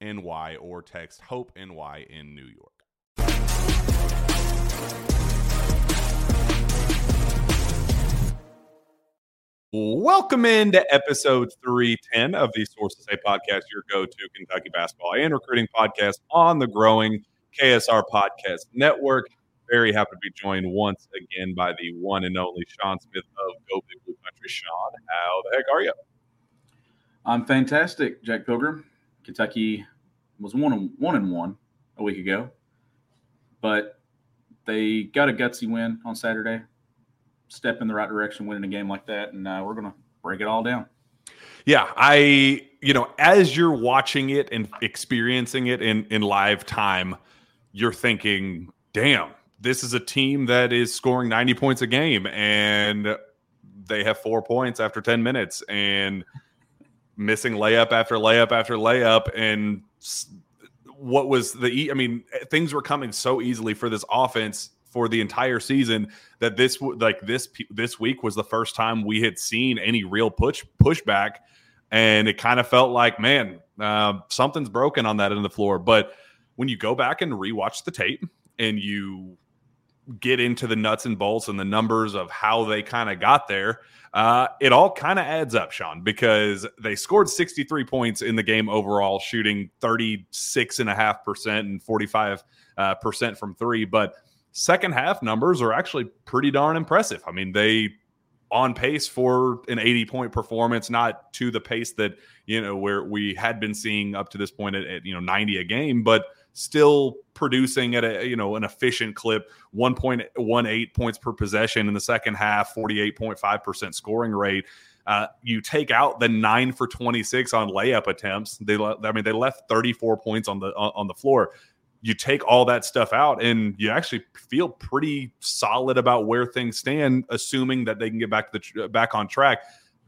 NY or text Hope NY in New York. Welcome into episode 310 of the Sources Say podcast, your go to Kentucky basketball and recruiting podcast on the growing KSR Podcast Network. Very happy to be joined once again by the one and only Sean Smith of Go Big Blue Country. Sean, how the heck are you? I'm fantastic, Jack Pilgrim. Kentucky was one and one and one a week ago, but they got a gutsy win on Saturday. Step in the right direction, winning a game like that, and uh, we're gonna break it all down. Yeah, I you know as you're watching it and experiencing it in in live time, you're thinking, "Damn, this is a team that is scoring 90 points a game and they have 4 points after 10 minutes and missing layup after layup after layup. And what was the I mean things were coming so easily for this offense for the entire season that this like this this week was the first time we had seen any real push pushback. And it kind of felt like man uh, something's broken on that end of the floor. But when you go back and rewatch the tape and you get into the nuts and bolts and the numbers of how they kind of got there uh, it all kind of adds up, Sean, because they scored 63 points in the game overall, shooting 36.5% and 45 uh, percent from three. But second half numbers are actually pretty darn impressive. I mean, they on pace for an 80 point performance, not to the pace that, you know, where we had been seeing up to this point at, at you know, 90 a game, but still producing at a you know an efficient clip 1.18 points per possession in the second half 48.5% scoring rate. Uh, you take out the 9 for 26 on layup attempts they i mean they left 34 points on the on the floor. You take all that stuff out and you actually feel pretty solid about where things stand assuming that they can get back to the back on track.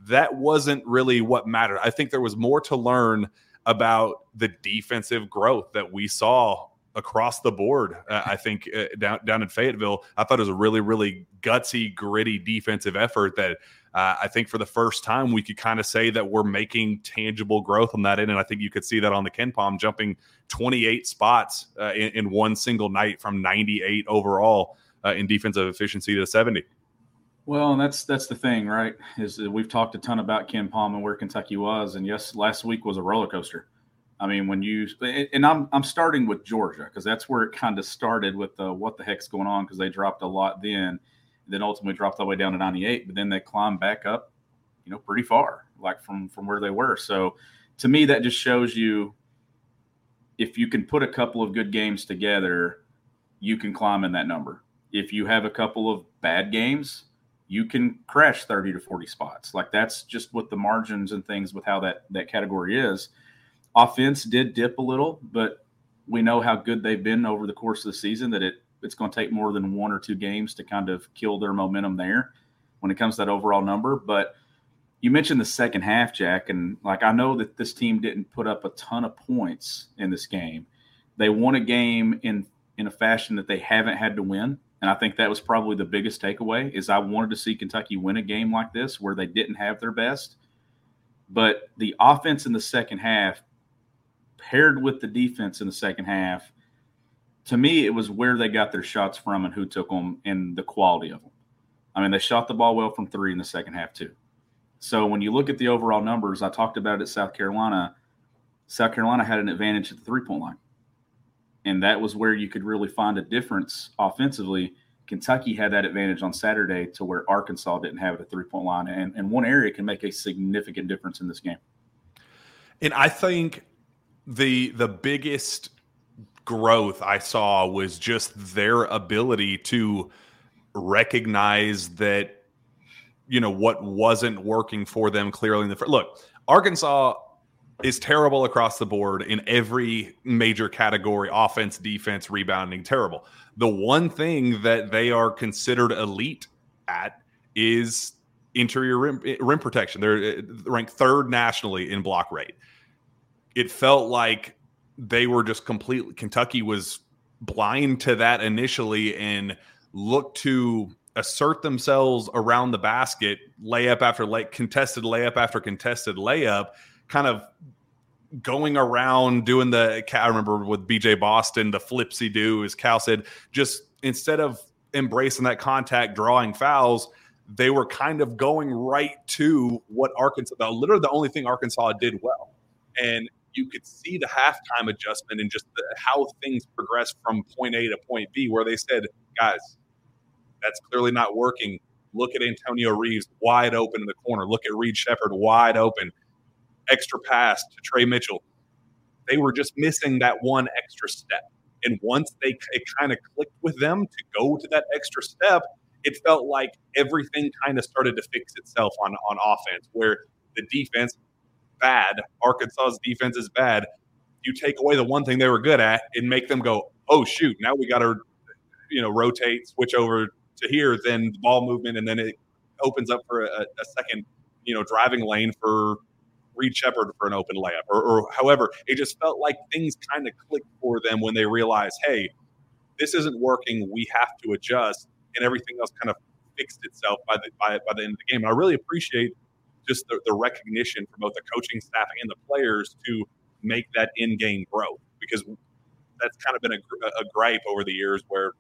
That wasn't really what mattered. I think there was more to learn about the defensive growth that we saw across the board. Uh, I think uh, down down in Fayetteville, I thought it was a really really gutsy, gritty defensive effort that uh, I think for the first time we could kind of say that we're making tangible growth on that end, and I think you could see that on the KenPom jumping 28 spots uh, in, in, one single night from 98 overall uh, in defensive efficiency to 70. Well, and that's that's the thing, right? Is we've talked a ton about KenPom and where Kentucky was, and yes, last week was a roller coaster. I mean, when you and I'm I'm starting with Georgia because that's where it kind of started with the what the heck's going on because they dropped a lot then, then ultimately dropped all the way down to 98, but then they climbed back up, you know, pretty far like from from where they were. So to me, that just shows you if you can put a couple of good games together, you can climb in that number. If you have a couple of bad games, you can crash 30 to 40 spots. Like that's just what the margins and things with how that that category is. Offense did dip a little, but we know how good they've been over the course of the season that it it's going to take more than one or two games to kind of kill their momentum there when it comes to that overall number. But you mentioned the second half, Jack, and like I know that this team didn't put up a ton of points in this game. They won a game in in a fashion that they haven't had to win. And I think that was probably the biggest takeaway is I wanted to see Kentucky win a game like this where they didn't have their best. But the offense in the second half paired with the defense in the second half to me, it was where they got their shots from and who took them and the quality of them. I mean, they shot the ball well from three in the second half, too. So when you look at the overall numbers, I talked about it at South Carolina. South Carolina had an advantage at the three point line. And that was where you could really find a difference offensively. Kentucky had that advantage on Saturday to where Arkansas didn't have it at three point line. And, and one area can make a significant difference in this game. And I think the the biggest growth I saw was just their ability to recognize that you know what wasn't working for them clearly in the first. Look, Arkansas is terrible across the board in every major category offense, defense, rebounding, terrible. The one thing that they are considered elite at is interior rim, rim protection. They're uh, ranked third nationally in block rate. It felt like they were just completely Kentucky was blind to that initially and looked to assert themselves around the basket, layup after lay, contested layup after contested layup, kind of going around doing the. I remember with BJ Boston, the flipsy do, as Cal said, just instead of embracing that contact, drawing fouls, they were kind of going right to what Arkansas, literally the only thing Arkansas did well. And you could see the halftime adjustment and just the, how things progressed from point A to point B, where they said, guys, that's clearly not working. Look at Antonio Reeves wide open in the corner. Look at Reed Sheppard wide open. Extra pass to Tre Mitchell. They were just missing that one extra step. And once they it kind of clicked with them to go to that extra step, it felt like everything kind of started to fix itself on, on offense, where the defense bad. Arkansas's defense is bad. You take away the one thing they were good at and make them go, oh shoot, now we got to, you know, rotate, switch over to here. Then the ball movement, and then it opens up for a, a second, you know, driving lane for Reed Sheppard for an open layup, or, or however. It just felt like things kind of clicked for them when they realized, hey, this isn't working. We have to adjust, and everything else kind of fixed itself by the by, by the end of the game. And I really appreciate just the, the recognition from both the coaching staff and the players to make that in-game growth because that's kind of been a, a gripe over the years where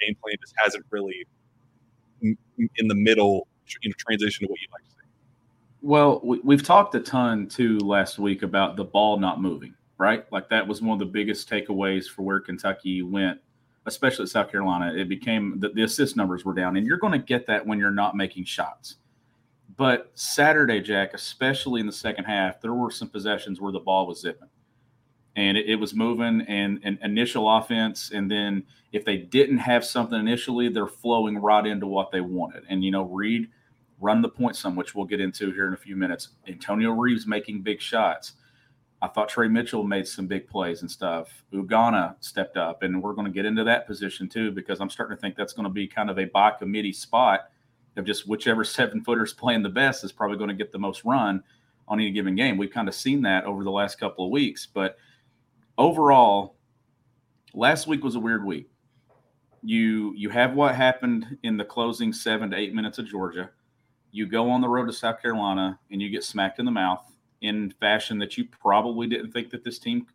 game plan just hasn't really in the middle you know transition to what you'd like. Well, we, have talked a ton too last week about the ball not moving, right? Like that was one of the biggest takeaways for where Kentucky went, especially South Carolina. It became the, the assist numbers were down, and you're going to get that when you're not making shots. But Saturday, Jack, especially in the second half, there were some possessions where the ball was zipping and it, it, was moving and an initial offense. And then if they didn't have something initially, they're flowing right into what they wanted. And, you know, Reed run the point some, which we'll get into here in a few minutes. Antonio Reeves making big shots. I thought Tre Mitchell made some big plays and stuff. Ugonna stepped up, and we're going to get into that position too because I'm starting to think that's going to be kind of a by committee spot of just whichever seven footers playing the best is probably going to get the most run on any given game. We've kind of seen that over the last couple of weeks, but overall, last week was a weird week. You you have what happened in the closing seven to eight minutes of Georgia. You go on the road to South Carolina and you get smacked in the mouth in fashion that you probably didn't think that this team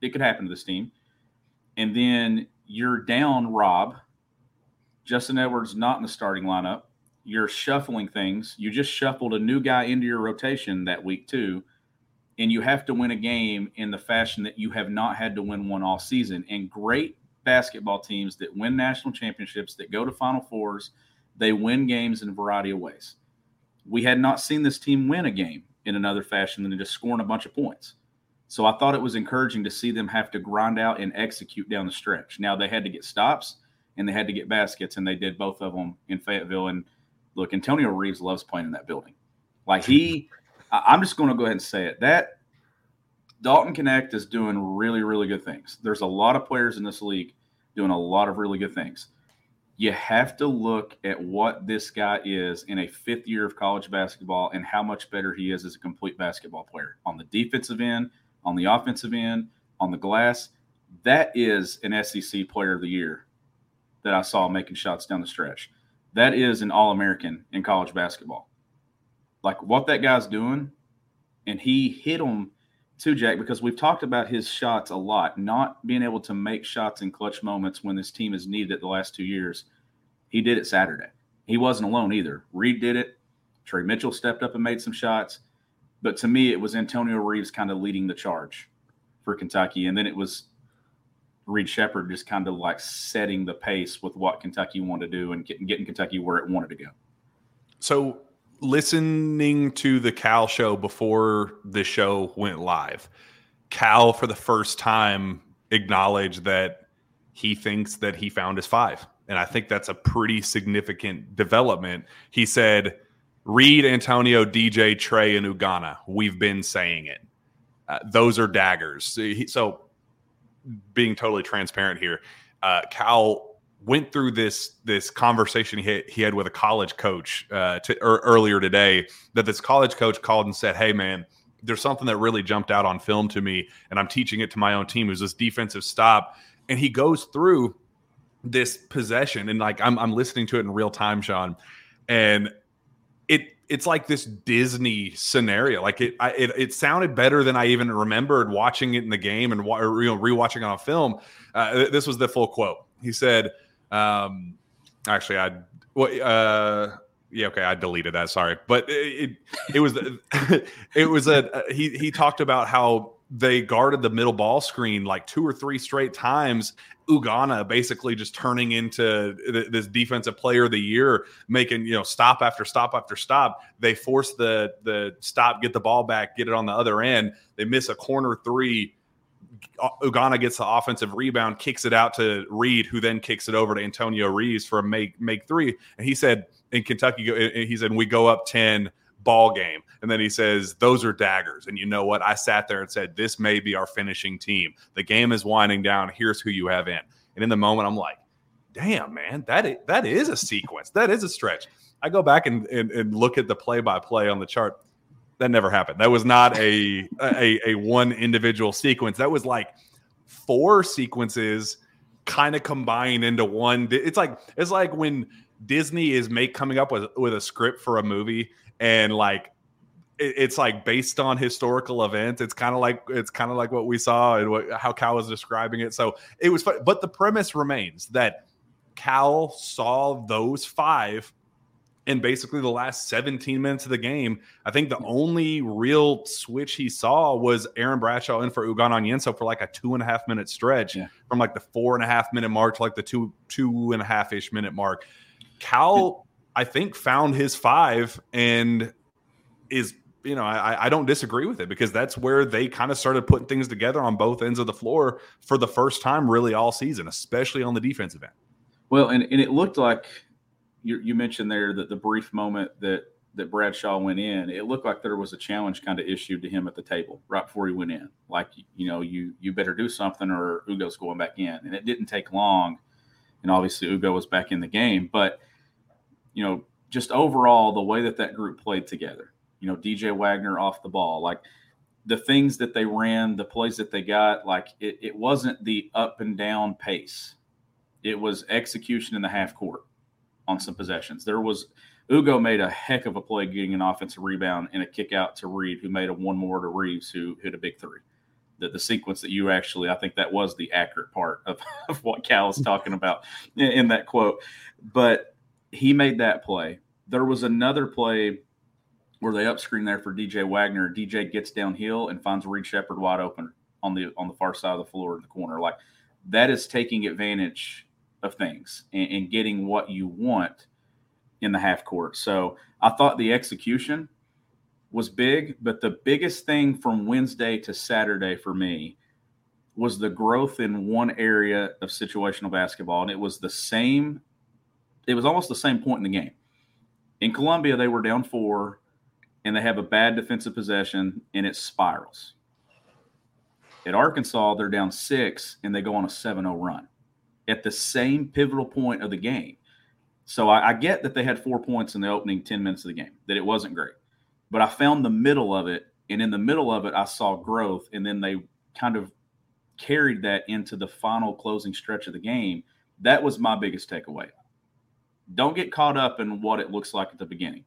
it could happen to this team. And then you're down Rob. Justin Edwards not in the starting lineup you're shuffling things. You just shuffled a new guy into your rotation that week too, and you have to win a game in the fashion that you have not had to win one all season. And great basketball teams that win national championships, that go to Final Fours, they win games in a variety of ways. We had not seen this team win a game in another fashion than just scoring a bunch of points. So I thought it was encouraging to see them have to grind out and execute down the stretch. Now they had to get stops and they had to get baskets, and they did both of them in Fayetteville. And look, Antonio Reeves loves playing in that building. Like he, I'm just going to go ahead and say it. That Dalton Knecht is doing really, really good things. There's a lot of players in this league doing a lot of really good things. You have to look at what this guy is in a fifth year of college basketball and how much better he is as a complete basketball player on the defensive end, on the offensive end, on the glass. That is an SEC player of the year that I saw making shots down the stretch. That is an All American in college basketball. Like what that guy's doing, and he hit them too, Jack, because we've talked about his shots a lot, not being able to make shots in clutch moments when this team has needed it the last two years. He did it Saturday. He wasn't alone either. Reed did it. Tre Mitchell stepped up and made some shots. But to me, it was Antonio Reeves kind of leading the charge for Kentucky. And then it was Reed Sheppard just kind of like setting the pace with what Kentucky wanted to do and getting Kentucky where it wanted to go. So listening to the Cal show before the show went live, Cal for the first time acknowledged that he thinks that he found his five. And I think that's a pretty significant development. He said, Reed, Antonio, DJ, Tre, and Ugonna. We've been saying it. Uh, those are daggers. So, being totally transparent here, uh, Cal went through this this conversation he he had with a college coach uh, to, er, earlier today. That this college coach called and said, "Hey, man." There's something that really jumped out on film to me, and I'm teaching it to my own team. Is this defensive stop? And he goes through this possession, and like I'm, I'm listening to it in real time, Sean, and it it's like this Disney scenario. Like it, I, it, it sounded better than I even remembered watching it in the game and know rewatching on a film. Uh, this was the full quote. He said, um, actually, I well, uh, yeah, okay, I deleted that. Sorry, but it it, it was it was a he he talked about how they guarded the middle ball screen like two or three straight times. Ugonna basically just turning into this defensive player of the year, making you know stop after stop after stop. They force the the stop, get the ball back, get it on the other end. They miss a corner three Ugonna gets the offensive rebound, kicks it out to Reed, who then kicks it over to Antonio Reeves for a make make three. And he said in Kentucky, he said we go up ten ball game, and then he says those are daggers. And you know what? I sat there and said this may be our finishing team. The game is winding down. Here's who you have in. And in the moment, I'm like, damn man, that is, that is a sequence. That is a stretch. I go back and, and, and look at the play by play on the chart that never happened. That was not a, a a one individual sequence. That was like four sequences kind of combined into one. It's like it's like when Disney is make coming up with with a script for a movie and like it's like based on historical events. It's kind of like it's kind of like what we saw and what, how Cal was describing it. So it was fun. But the premise remains that Cal saw those five in basically the last 17 minutes of the game. I think the only real switch he saw was Aaron Bradshaw in for Ugonna Onyenso for like a two and a half minute stretch yeah. from like the four and a half minute mark to like the two two and a half ish minute mark. Cal, I think, found his five and is you know I, I don't disagree with it because that's where they kind of started putting things together on both ends of the floor for the first time really all season, especially on the defensive end. Well, and, and it looked like you, you mentioned there that the brief moment that that Bradshaw went in, it looked like there was a challenge kind of issued to him at the table right before he went in. Like, you know, you you better do something or Ugo's going back in. And it didn't take long. And obviously Ugo was back in the game. But, you know, just overall, the way that that group played together, you know, DJ Wagner off the ball, like the things that they ran, the plays that they got, like it, it wasn't the up and down pace. It was execution in the half court on some possessions. There was Ugo made a heck of a play getting an offensive rebound and a kick out to Reed, who made a one more to Reeves, who hit a big three. The, the sequence that you actually, I think that was the accurate part of, of what Cal is talking about in, in that quote. But he made that play. There was another play where they upscreen there for DJ Wagner. DJ gets downhill and finds Reed Sheppard wide open on the on the far side of the floor in the corner. Like that is taking advantage of things and, and getting what you want in the half court. So I thought the execution was big, but the biggest thing from Wednesday to Saturday for me was the growth in one area of situational basketball. And it was the same, it was almost the same point in the game. In Columbia, they were down four and they have a bad defensive possession and it spirals. At Arkansas, they're down six and they go on a 7 0 run at the same pivotal point of the game. So I, I, get that they had four points in the opening 10 minutes of the game, that it wasn't great. But I found the middle of it. And in the middle of it, I saw growth. And then they kind of carried that into the final closing stretch of the game. That was my biggest takeaway. Don't get caught up in what it looks like at the beginning.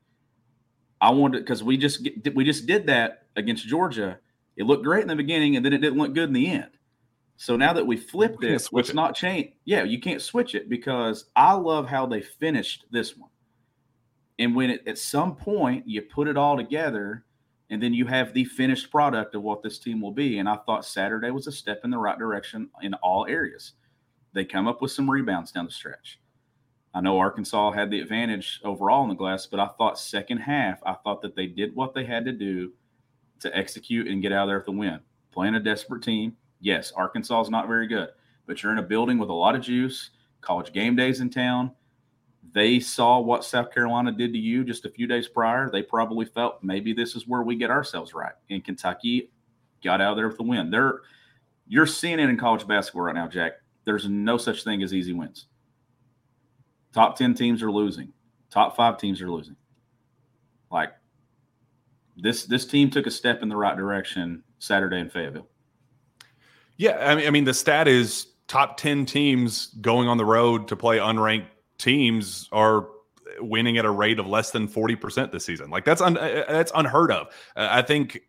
I wanted because we just we just did that against Georgia. It looked great in the beginning, and then it didn't look good in the end. So now that we flipped it, let's not change. Yeah, you can't switch it because I love how they finished this one. And when it, at some point you put it all together, and then you have the finished product of what this team will be. And I thought Saturday was a step in the right direction in all areas. They come up with some rebounds down the stretch. I know Arkansas had the advantage overall in the glass, but I thought second half, I thought that they did what they had to do to execute and get out of there with the win. Playing a desperate team. Yes, Arkansas is not very good, but you're in a building with a lot of juice, college game days in town. They saw what South Carolina did to you just a few days prior. They probably felt maybe this is where we get ourselves right. And Kentucky got out of there with the win. They're you're seeing it in college basketball right now, Jack. There's no such thing as easy wins. Top 10 teams are losing. Top 5 teams are losing. Like this this team took a step in the right direction Saturday in Fayetteville. Yeah, I mean I mean the stat is top 10 teams going on the road to play unranked teams are winning at a rate of less than 40% this season. Like that's un, uh, that's unheard of. Uh, I think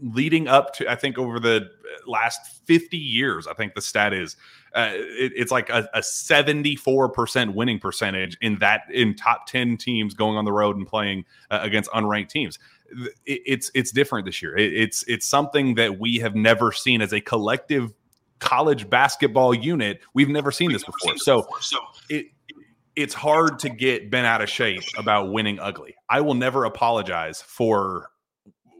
leading up to I think over the last 50 years, I think the stat is uh, it, it's like a, a 74% winning percentage in that in top 10 teams going on the road and playing uh, against unranked teams. It, it's it's different this year. It, it's it's something that we have never seen as a collective college basketball unit. We've never seen We've this before. Seen so, before. so it it's hard to get bent out of shape about winning ugly. I will never apologize for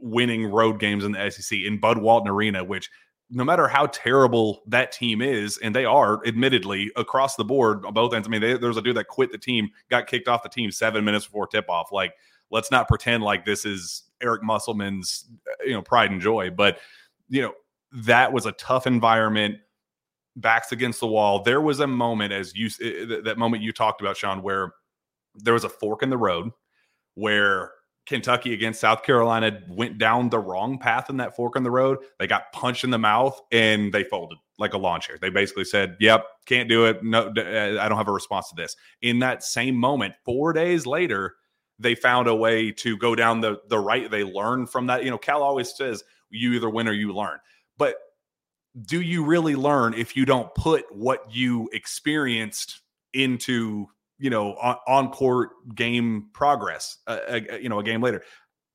winning road games in the SEC in Bud Walton Arena, which no matter how terrible that team is, and they are admittedly across the board both ends. I mean, they, a dude that quit the team, got kicked off the team seven minutes before tip off. Like, let's not pretend like this is Eric Musselman's, you know, pride and joy. But, you know, that was a tough environment, backs against the wall. There was a moment, as you, eh, eh, that moment you talked about, Sean, where there was a fork in the road where Kentucky against South Carolina went down the wrong path in that fork in the road. They got punched in the mouth and they folded like a lawn chair. They basically said, "Yep, can't do it. No, uh, I don't have a response to this." In that same moment, 4 days later, they found a way to go down the the right. They learned from that. You know, Cal always says, "You either win or you learn." But do you really learn if you don't put what you experienced into you know on, on court game progress uh, uh, you know a game later.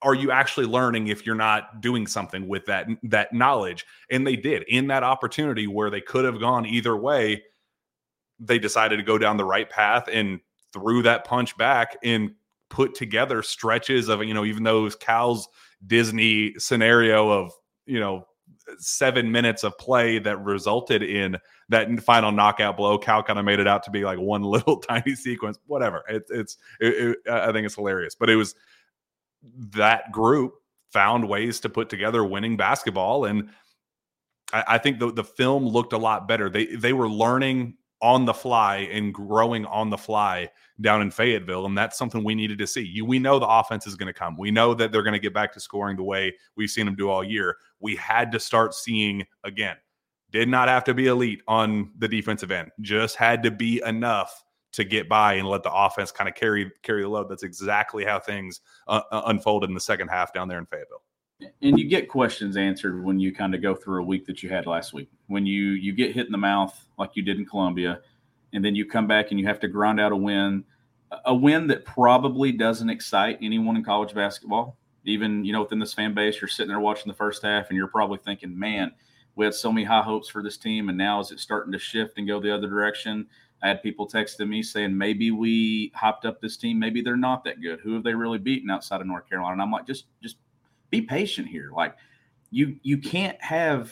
Are you actually learning if you're not doing something with that that knowledge? And they did. In that opportunity where they could have gone either way they decided to go down the right path and threw that punch back and put together stretches of you know even those Cal's Disney scenario of you know seven minutes of play that resulted in that final knockout blow. Cal kind of made it out to be like one little tiny sequence. Whatever. It, it's it, it, I think it's hilarious, but it was that group found ways to put together winning basketball, and I, I think the the film looked a lot better. They they were learning on the fly and growing on the fly down in Fayetteville. And that's something we needed to see. You, we know the offense is going to come. We know that they're going to get back to scoring the way we've seen them do all year. We had to start seeing again, did not have to be elite on the defensive end, just had to be enough to get by and let the offense kind of carry carry the load. That's exactly how things uh, uh unfolded in the second half down there in Fayetteville and you get questions answered when you kind of go through a week that you had last week. When you you get hit in the mouth like you did in columbia and then you come back and you have to grind out a win a win that probably doesn't excite anyone in college basketball. Even you know within this fan base you're sitting there watching the first half and you're probably thinking man we had so many high hopes for this team and now is it starting to shift and go the other direction? I had people texting me saying maybe we hopped up this team. Maybe they're not that good. Who have they really beaten outside of north carolina? And i'm like just just be patient here. Like you you can't have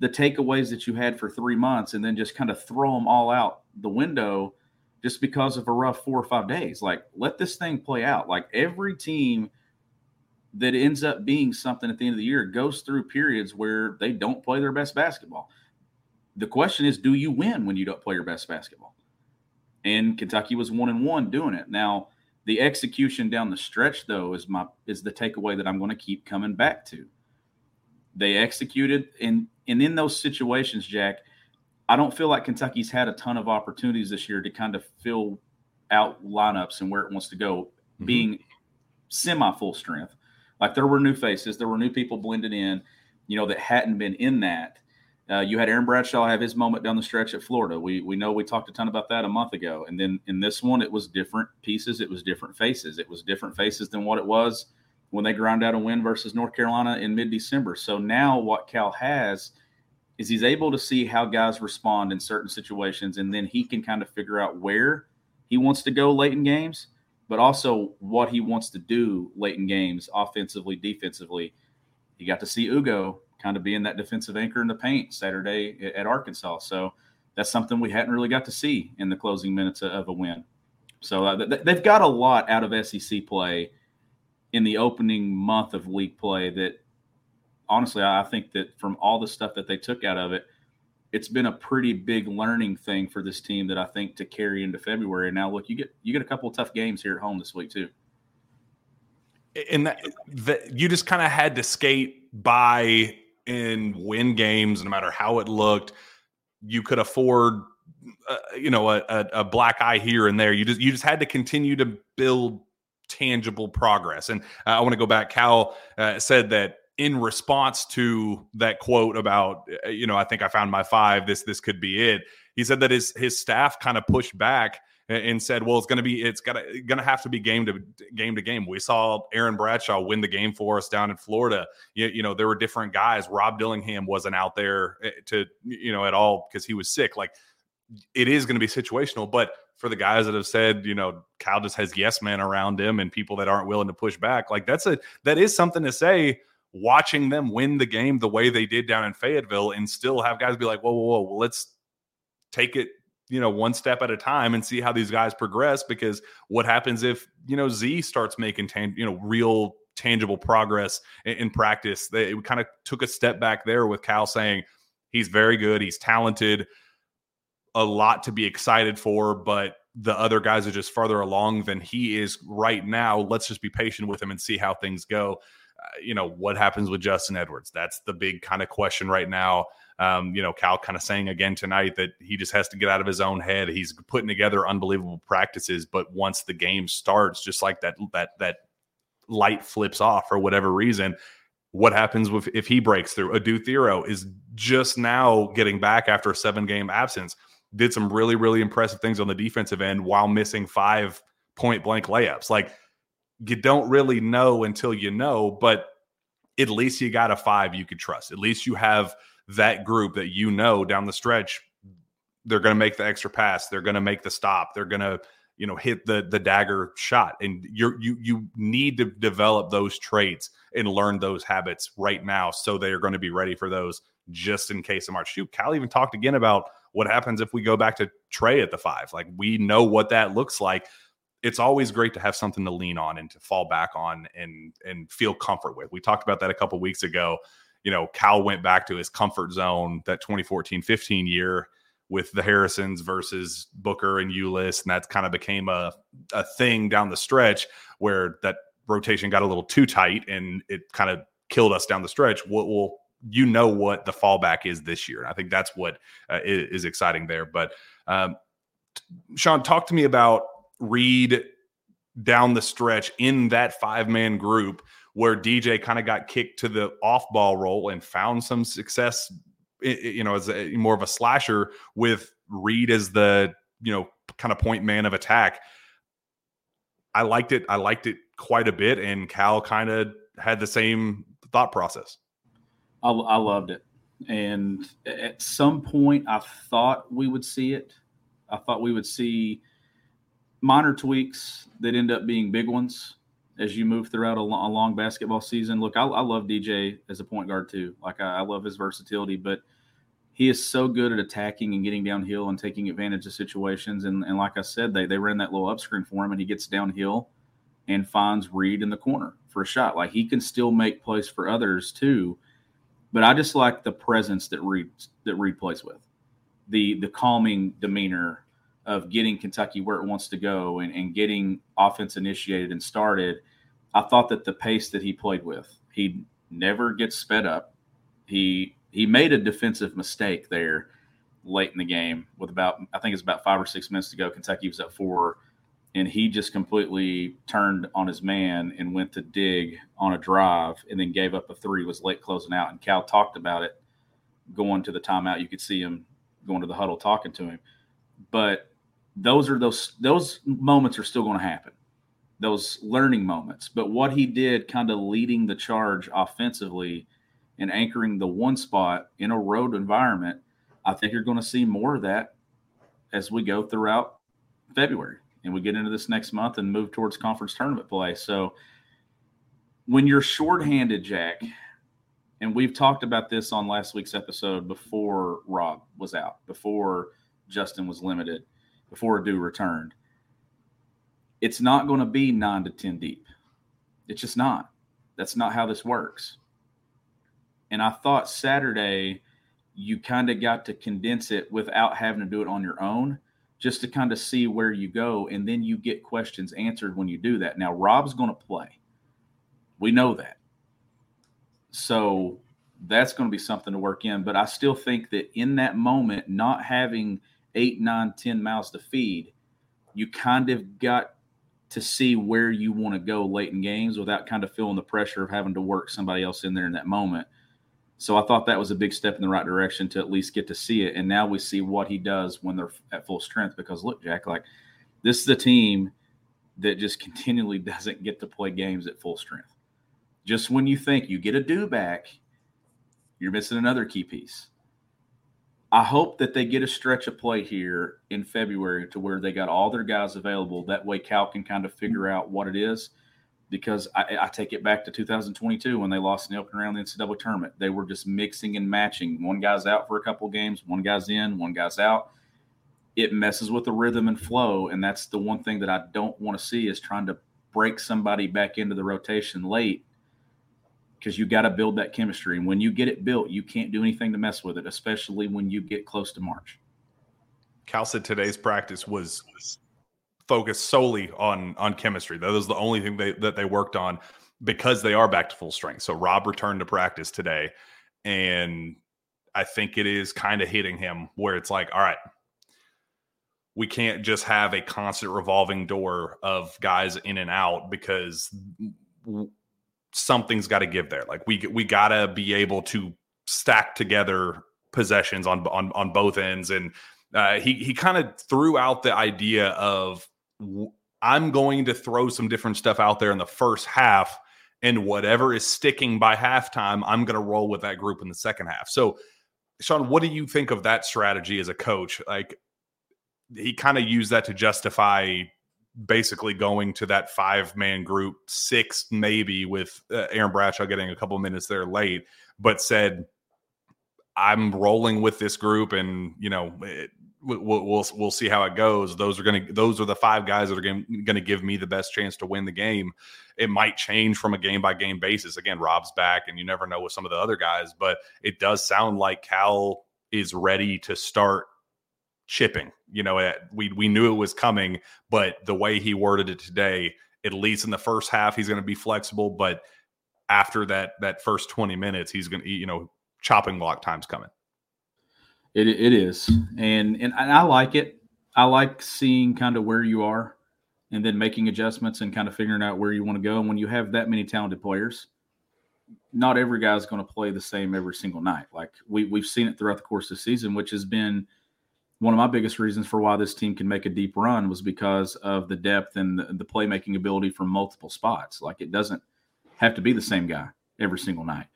the takeaways that you had for three months and then just kind of throw them all out the window just because of a rough four or five days. Like let this thing play out. Like every team that ends up being something at the end of the year goes through periods where they don't play their best basketball. The question is, do you win when you don't play your best basketball? And Kentucky was one and one doing it. Now, the execution down the stretch, though, is my is the takeaway that I'm going to keep coming back to. They executed, and and in those situations, Jack, I don't feel like Kentucky's had a ton of opportunities this year to kind of fill out lineups and where it wants to go, mm-hmm. being semi full strength. Like there were new faces, there were new people blended in, you know, that hadn't been in that. Uh, you had Aaron Bradshaw have his moment down the stretch at Florida. We we know we talked a ton about that a month ago, and then in this one, it was different pieces. It was different faces. It was different faces than what it was when they ground out a win versus North Carolina in mid December. So now what Cal has is he's able to see how guys respond in certain situations, and then he can kind of figure out where he wants to go late in games, but also what he wants to do late in games, offensively, defensively. You got to see Ugo kind of being that defensive anchor in the paint Saturday at Arkansas. So that's something we hadn't really got to see in the closing minutes of a win. So uh, they've got a lot out of SEC play in the opening month of league play that honestly, I think that from all the stuff that they took out of it, it's been a pretty big learning thing for this team that I think to carry into February. Now, look, you get you get a couple of tough games here at home this week too. And that, that you just kind of had to skate by and win games, no matter how it looked. You could afford, uh, you know, a, a, a black eye here and there. You just you just had to continue to build tangible progress. And uh, I want to go back. Cal uh, said that in response to that quote about uh, you know I think I found my five. This this could be it. He said that his his staff kind of pushed back and said, "Well, it's going to be it's got going to have to be game to game to game." We saw Aaron Bradshaw win the game for us down in Florida. You, you know, there were different guys. Rob Dillingham wasn't out there eh, to you know at all because he was sick. Like it is going to be situational, but for the guys that have said, you know, Cal just has yes men around him and people that aren't willing to push back, like that's a that is something to say watching them win the game the way they did down in Fayetteville and still have guys be like, whoa, whoa, whoa, let's take it, you know, one step at a time and see how these guys progress. Because what happens if, you know, Z starts making, tan- you know, real tangible progress in, in practice? They kind of took a step back there with Cal saying he's very good, he's talented, a lot to be excited for, but the other guys are just farther along than he is right now. Let's just be patient with him and see how things go. Uh, you know, what happens with Justin Edwards? That's the big kind of question right now. Um, you know, Cal kind of saying again tonight that he just has to get out of his own head. He's putting together unbelievable practices, but once the game starts, just like that that that light flips off for whatever reason, what happens with if he breaks through? Adou Thiero is just now getting back after a seven game absence. Did some really really impressive things on the defensive end while missing five point blank layups. Like you don't really know until you know, but at least you got a five you could trust. At least you have that group that you know down the stretch they're going to make the extra pass, they're going to make the stop, they're going to you know hit the the dagger shot and you're you you need to develop those traits and learn those habits right now so they are going to be ready for those just in case of March. Shoot, Cal even talked again about what happens if we go back to Tre at the five. Like we know what that looks like it's always great to have something to lean on and to fall back on and and feel comfort with. We talked about that a couple weeks ago. You know, Cal went back to his comfort zone that 2014-15 year with the Harrisons versus Booker and Ulis, and that kind of became a a thing down the stretch where that rotation got a little too tight and it kind of killed us down the stretch. What will you know what the fallback is this year? And I think that's what uh, is, is exciting there. But um, Sean, talk to me about Reed down the stretch in that five man group where DJ kind of got kicked to the off ball role and found some success, you know, as a, more of a slasher with Reed as the, you know, kind of point man of attack. I liked it. I liked it quite a bit. And Cal kind of had the same thought process. I, I loved it. And at some point, I thought we would see it. I thought we would see minor tweaks that end up being big ones. As you move throughout a, long, a long basketball season. Look, I, I, love DJ as a point guard too. Like I, I love his versatility, but he is so good at attacking and getting downhill and taking advantage of situations. And, and like I said, they they ran that little up screen for him, and he gets downhill and finds Reed in the corner for a shot. Like he can still make plays for others too. But I just like the presence that Reed that Reed plays with, the the calming demeanor of getting Kentucky where it wants to go and, and getting offense initiated and started. I thought that the pace that he played with, he never gets sped up. He he made a defensive mistake there late in the game with about I think it's about five or six minutes to go. Kentucky was at four and he just completely turned on his man and went to dig on a drive and then gave up a three was late closing out and cal talked about it going to the timeout you could see him going to the huddle talking to him but those are those those moments are still going to happen those learning moments but what he did kind of leading the charge offensively and anchoring the one spot in a road environment i think you're going to see more of that as we go throughout february and we get into this next month and move towards conference tournament play. So when you're shorthanded, Jack, and we've talked about this on last week's episode before Rob was out, before Justin was limited, before Adou returned. It's not going to be nine to 10 deep. It's just not. That's not how this works. And I thought Saturday, you kind of got to condense it without having to do it on your own just to kind of see where you go. And then you get questions answered when you do that. Now, Rob's going to play. We know that. So that's going to be something to work in. But I still think that in that moment, not having eight, nine, ten mouths to feed, you kind of got to see where you want to go late in games without kind of feeling the pressure of having to work somebody else in there in that moment. So I thought that was a big step in the right direction to at least get to see it. And now we see what he does when they're at full strength. Because look, Jack, like this is a team that just continually doesn't get to play games at full strength. Just when you think you get Adou back, you're missing another key piece. I hope that they get a stretch of play here in February to where they got all their guys available. That way, Cal can kind of figure mm-hmm. out what it is because I, I, take it back to 2022 when they lost in the open round of the NCAA tournament. They were just mixing and matching. One guy's out for a couple games, one guy's in, one guy's out. It messes with the rhythm and flow, and that's the one thing that I don't want to see is trying to break somebody back into the rotation late because you got to build that chemistry. And when you get it built, you can't do anything to mess with it, especially when you get close to March. Cal said today's practice was focused solely on on chemistry. That was the only thing they, that they worked on because they are back to full strength. So Rob returned to practice today, and I think it is kind of hitting him where it's like, all right, we can't just have a constant revolving door of guys in and out because something's got to give there. Like we we got to be able to stack together possessions on on on both ends and uh, he he kind of threw out the idea of I'm going to throw some different stuff out there in the first half, and whatever is sticking by halftime, I'm going to roll with that group in the second half. So, Sean, what do you think of that strategy as a coach? Like, he kind of used that to justify basically going to that five man group, six maybe, with uh, Aaron Bradshaw getting a couple minutes there late, but said, I'm rolling with this group, and you know, it, we'll, we'll we'll see how it goes. Those are going to those are the five guys that are going to give me the best chance to win the game. It might change from a game by game basis. Again, Rob's back, and you never know with some of the other guys, but it does sound like Cal is ready to start chipping. You know, we we knew it was coming, but the way he worded it today, at least in the first half, he's going to be flexible, but after that that first 20 minutes, he's going to you know chopping block time's coming. It it is, and and I like it. I like seeing kind of where you are, and then making adjustments and kind of figuring out where you want to go. And when you have that many talented players, not every guy's going to play the same every single night. Like we we've seen it throughout the course of the season, which has been one of my biggest reasons for why this team can make a deep run was because of the depth and the, the playmaking ability from multiple spots. Like it doesn't have to be the same guy every single night.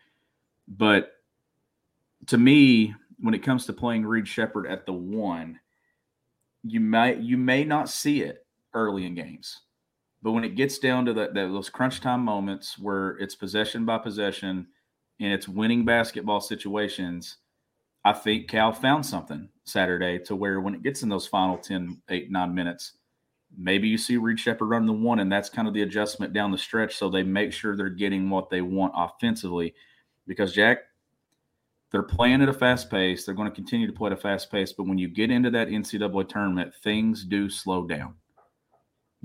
But to me, when it comes to playing Reed Sheppard at the one, you might you may not see it early in games. But when it gets down to the, those crunch time moments where it's possession by possession and it's winning basketball situations, I think Cal found something Saturday to where when it gets in those final 10, 8, 9 minutes, maybe you see Reed Sheppard run the one, and that's kind of the adjustment down the stretch. So they make sure they're getting what they want offensively. Because, Jack, they're playing at a fast pace. They're going to continue to play at a fast pace. But when you get into that NCAA tournament, things do slow down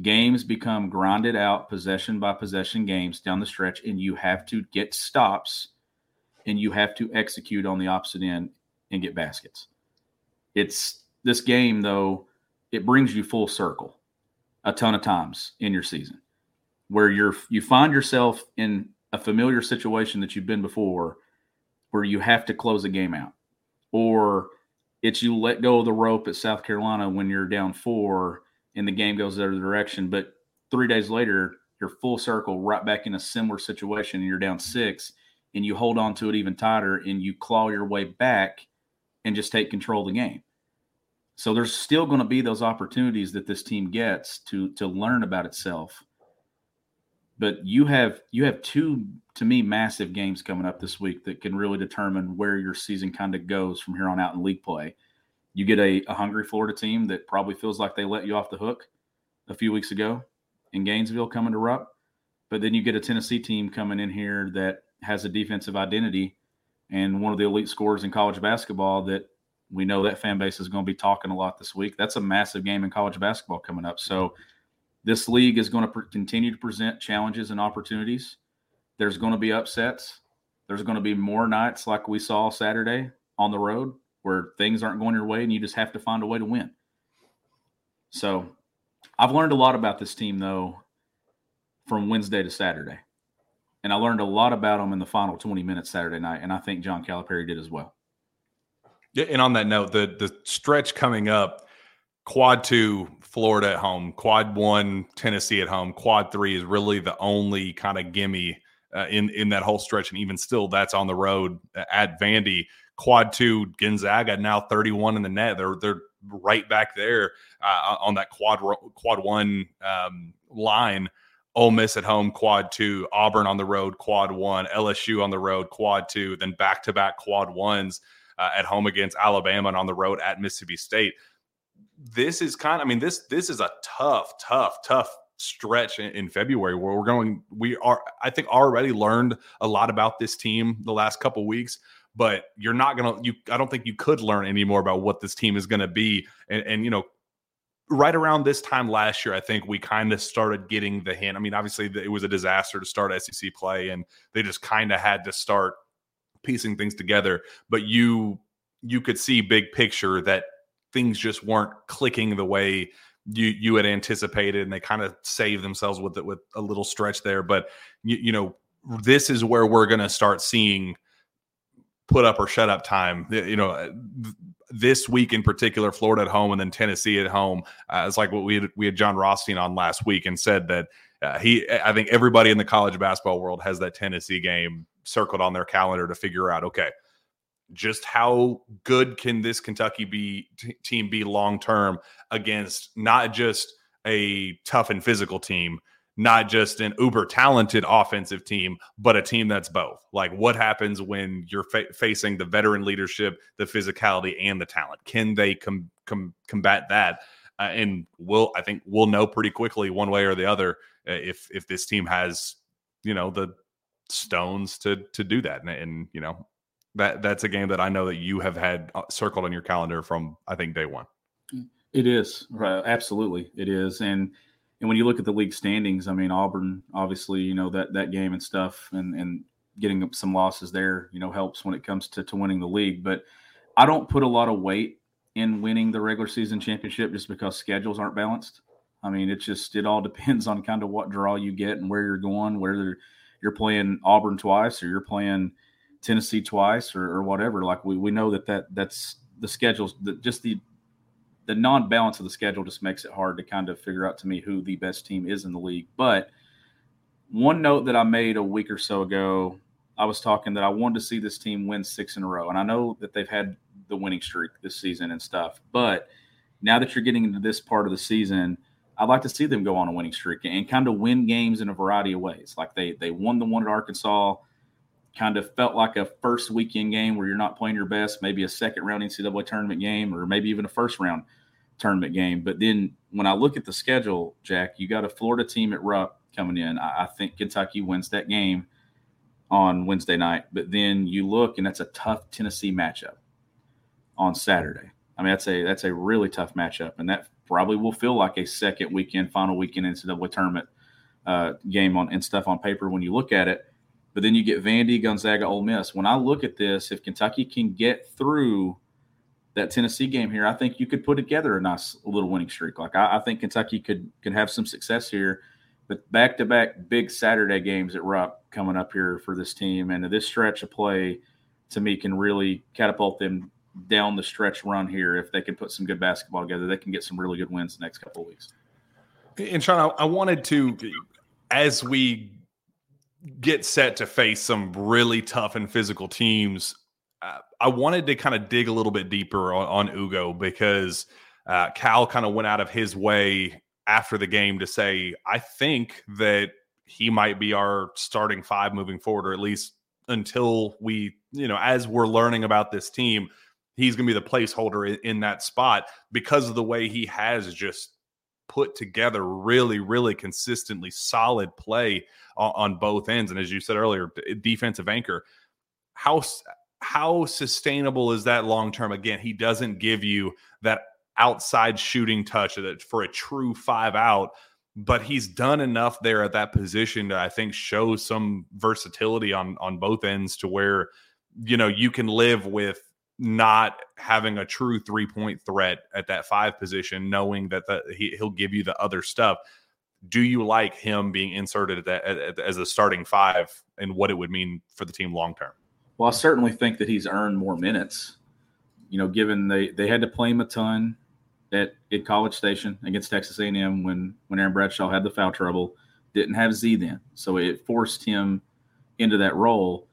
games become grinded out possession by possession games down the stretch, and you have to get stops and you have to execute on the opposite end and get baskets. It's this game, though, it brings you full circle a ton of times in your season where you're you find yourself in a familiar situation that you've been before where you have to close a game out or it's you let go of the rope at South Carolina when you're down four and the game goes the other direction. But three days later, you're full circle right back in a similar situation and you're down six and you hold on to it even tighter and you claw your way back and just take control of the game. So there's still going to be those opportunities that this team gets to to learn about itself. But you have you have two to me massive games coming up this week that can really determine where your season kind of goes from here on out in league play you get a, a hungry Florida team that probably feels like they let you off the hook a few weeks ago in Gainesville coming to Rupp. But then you get a Tennessee team coming in here that has a defensive identity and one of the elite scorers in college basketball that we know that fan base is going to be talking a lot this week. That's a massive game in college basketball coming up. So this league is going to continue to present challenges and opportunities. There's going to be upsets. There's going to be more nights like we saw Saturday on the road where things aren't going your way and you just have to find a way to win. So I've learned a lot about this team though from Wednesday to Saturday. And I learned a lot about them in the final 20 minutes Saturday night. And I think John Calipari did as well. Yeah, and on that note, the the stretch coming up, quad two, Florida at home, quad one, Tennessee at home, quad three is really the only kind of gimme uh, in in that whole stretch. And even still, that's on the road at Vandy quad two Gonzaga now 31 in the net. They're they're right back there uh, on that quad quad one um, line. Ole Miss at home, quad two, Auburn on the road, quad one, LSU on the road, quad two, then back to back quad ones uh, at home against Alabama and on the road at Mississippi State. This is kind of, I mean, this this is a tough, tough, tough stretch in, in, February where we're going. We are, I think, already learned a lot about this team the last couple weeks but you're not gonna you i don't think you could learn any more about what this team is gonna be and, and you know right around this time last year i think we kind of started getting the hint i mean obviously it was a disaster to start sec play and they just kind of had to start piecing things together but you you could see big picture that things just weren't clicking the way you you had anticipated and they kind of saved themselves with it with a little stretch there but you, you know this is where we're going to start seeing put up or shut up time. You know, uh, this week in particular, Florida at home and then Tennessee at home. Uh, it's like what we had, we had Jon Rothstein on last week and said that uh, he, I think everybody in the college basketball world has that Tennessee game circled on their calendar to figure out, okay, just how good can this Kentucky be t- team be long term against not just a tough and physical team, not just an uber talented offensive team, but a team that's both. Like, what happens when you're fa- facing the veteran leadership, the physicality, and the talent? Can they com- com- combat that? Uh, and we'll, I think, we'll know pretty quickly, one way or the other, uh, if if this team has, you know, the stones to to do that. And, and you know, that that's a game that I know that you have had uh, circled on your calendar from I think day one. It is right, absolutely it is, and and when you look at the league standings, I mean Auburn, obviously, you know that that game and stuff, and and getting some losses there, you know, helps when it comes to to winning the league. But I don't put a lot of weight in winning the regular season championship just because schedules aren't balanced. I mean, it just it all depends on kind of what draw you get and where you're going, whether you're playing Auburn twice or you're playing Tennessee twice or, or whatever. Like we, we know that that that's the schedules, the, just the the non-balance of the schedule just makes it hard to kind of figure out to me who the best team is in the league. But one note that I made a week or so ago, I was talking that I wanted to see this team win six in a row, and I know that they've had the winning streak this season and stuff. But now that you're getting into this part of the season, I'd like to see them go on a winning streak and kind of win games in a variety of ways. Like they they won the one at Arkansas, kind of felt like a first weekend game where you're not playing your best, maybe a second round NCAA tournament game, or maybe even a first round tournament game. But then when I look at the schedule, Jack, you got a Florida team at Rupp coming in. I, I think Kentucky wins that game on Wednesday night. But then you look, and that's a tough Tennessee matchup on Saturday. I mean, that's a that's a really tough matchup, and that probably will feel like a second weekend, final weekend NCAA tournament uh, game on and stuff on paper when you look at it. But then you get Vandy, Gonzaga, Ole Miss. When I look at this, if Kentucky can get through that Tennessee game here, I think you could put together a nice little winning streak. Like I, I think Kentucky could could have some success here. But back to back big Saturday games at Rupp coming up here for this team, and this stretch of play to me can really catapult them down the stretch run here. If they can put some good basketball together, they can get some really good wins the next couple of weeks. And Sean, I wanted to, as we get set to face some really tough and physical teams, uh, I wanted to kind of dig a little bit deeper on, on Ugo because uh, Cal kind of went out of his way after the game to say, I think that he might be our starting five moving forward, or at least until we, you know, as we're learning about this team, he's going to be the placeholder in, in that spot because of the way he has just put together really, really consistently solid play on, on both ends. And as you said earlier, defensive anchor. How how sustainable is that long term? Again, he doesn't give you that outside shooting touch for a true five out, but he's done enough there at that position to I think show some versatility on on both ends to where you know you can live with not having a true three point threat at that five position, knowing that the, he, he'll give you the other stuff. Do you like him being inserted at, at, as a starting five and what it would mean for the team long term? Well, I certainly think that he's earned more minutes. You know, given they they had to play him a ton at, at College Station against Texas A&M when when Aaron Bradshaw had the foul trouble, didn't have Z then, so it forced him into that role.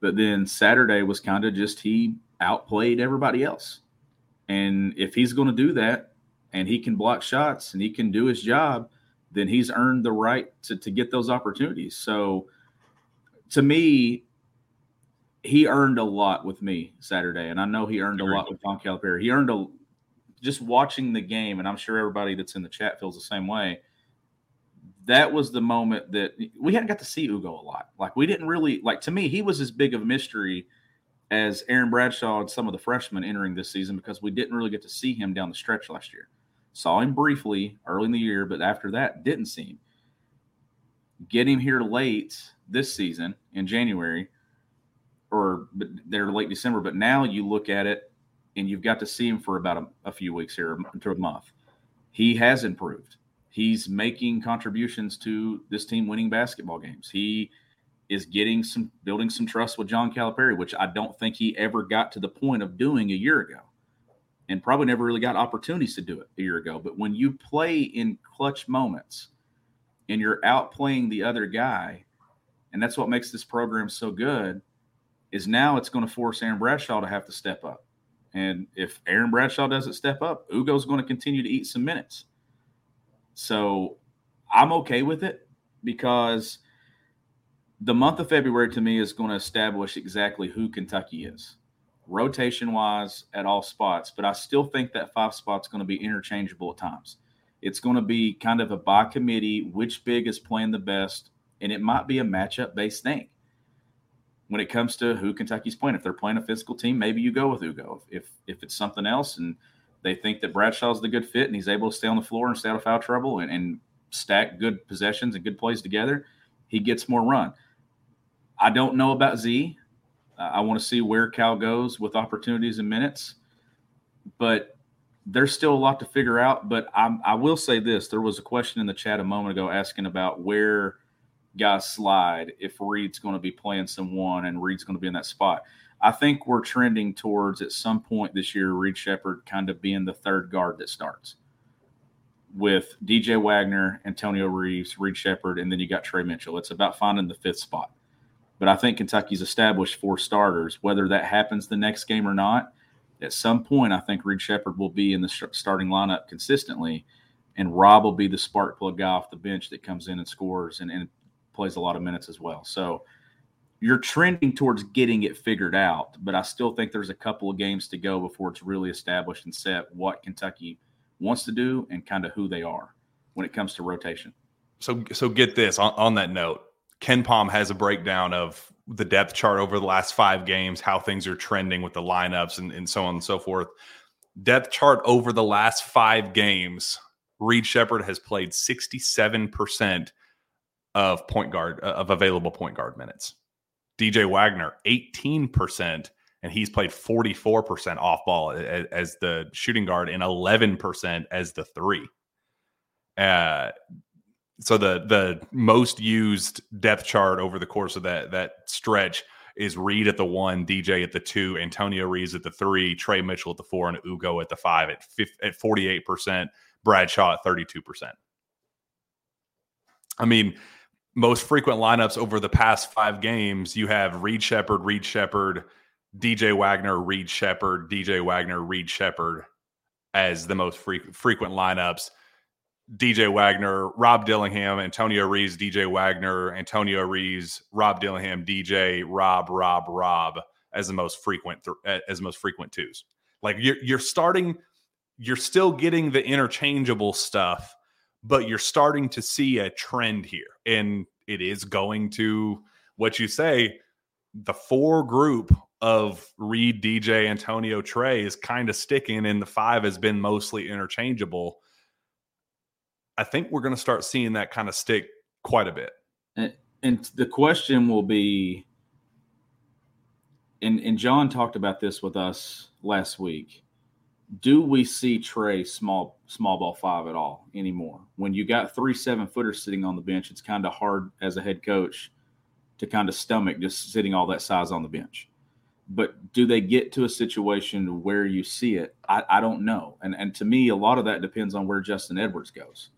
But then Saturday was kind of just he outplayed everybody else. And if he's going to do that and he can block shots and he can do his job, then he's earned the right to, to get those opportunities. So to me, he earned a lot with me Saturday. And I know he earned a lot with John Calipari. He earned a just watching the game, and I'm sure everybody that's in the chat feels the same way. That was the moment that we hadn't got to see Ugo a lot. Like we didn't really like to me, he was as big of a mystery as Aaron Bradshaw and some of the freshmen entering this season because we didn't really get to see him down the stretch last year. Saw him briefly early in the year, but after that, didn't see him. Get him here late this season in January, or they're late December. But now you look at it, and you've got to see him for about a, a few weeks here to a month. He has improved. He's making contributions to this team winning basketball games. He is getting some building some trust with John Calipari, which I don't think he ever got to the point of doing a year ago. And probably never really got opportunities to do it a year ago. But when you play in clutch moments and you're outplaying the other guy, and that's what makes this program so good, is now it's going to force Aaron Bradshaw to have to step up. And if Aaron Bradshaw doesn't step up, Ugo's going to continue to eat some minutes. So I'm okay with it because – the month of February to me is going to establish exactly who Kentucky is, rotation wise at all spots. But I still think that five spot's going to be interchangeable at times. It's going to be kind of a by committee, which big is playing the best, and it might be a matchup based thing. When it comes to who Kentucky's playing, if they're playing a physical team, maybe you go with Ugo. If if it's something else and they think that Bradshaw's the good fit and he's able to stay on the floor and stay out of foul trouble and, and stack good possessions and good plays together, he gets more run. I don't know about Z. Uh, I want to see where Cal goes with opportunities and minutes, but there's still a lot to figure out. But I'm, I will say this: there was a question in the chat a moment ago asking about where guys slide if Reed's going to be playing someone and Reed's going to be in that spot. I think we're trending towards at some point this year Reed Sheppard kind of being the third guard that starts with DJ Wagner, Antonio Reeves, Reed Sheppard, and then you got Tre Mitchell. It's about finding the fifth spot. But I think Kentucky's established four starters. Whether that happens the next game or not, at some point, I think Reed Sheppard will be in the starting lineup consistently. and Rob will be the spark plug guy off the bench that comes in and scores and, and plays a lot of minutes as well. So you're trending towards getting it figured out, but I still think there's a couple of games to go before it's really established and set what Kentucky wants to do and kind of who they are when it comes to rotation. So, so get this on, on that note. KenPom has a breakdown of the depth chart over the last five games, how things are trending with the lineups and, and so on and so forth. Depth chart over the last five games, Reed Sheppard has played 67% of point guard uh, of available point guard minutes. DJ Wagner, 18%, and he's played 44% off ball as, as the shooting guard and 11% as the three. Uh, so the the most used depth chart over the course of that that stretch is Reed at the one, DJ at the two, Antonio Reeves at the three, Tre Mitchell at the four, and Ugo at the five at at forty eight percent, Bradshaw at thirty two percent. I mean, most frequent lineups over the past five games, you have Reed Sheppard, Reed Sheppard, DJ Wagner, Reed Sheppard, DJ Wagner, Reed Sheppard as the most fre- frequent lineups. DJ Wagner, Rob Dillingham, Antonio Reeves, DJ Wagner, Antonio Reeves, Rob Dillingham, DJ, Rob, Rob, Rob as the most frequent th- as most frequent twos. Like you're you're starting, you're still getting the interchangeable stuff, but you're starting to see a trend here, and it is going to what you say. The four group of Reed, DJ, Antonio, Tre is kind of sticking, and the five has been mostly interchangeable I think we're going to start seeing that kind of stick quite a bit. And, and the question will be, and, and John talked about this with us last week. Do we see Tre small small ball five at all anymore? When you got three seven footers sitting on the bench, it's kind of hard as a head coach to kind of stomach just sitting all that size on the bench. But do they get to a situation where you see it? I, I don't know. And and to me, a lot of that depends on where Justin Edwards goes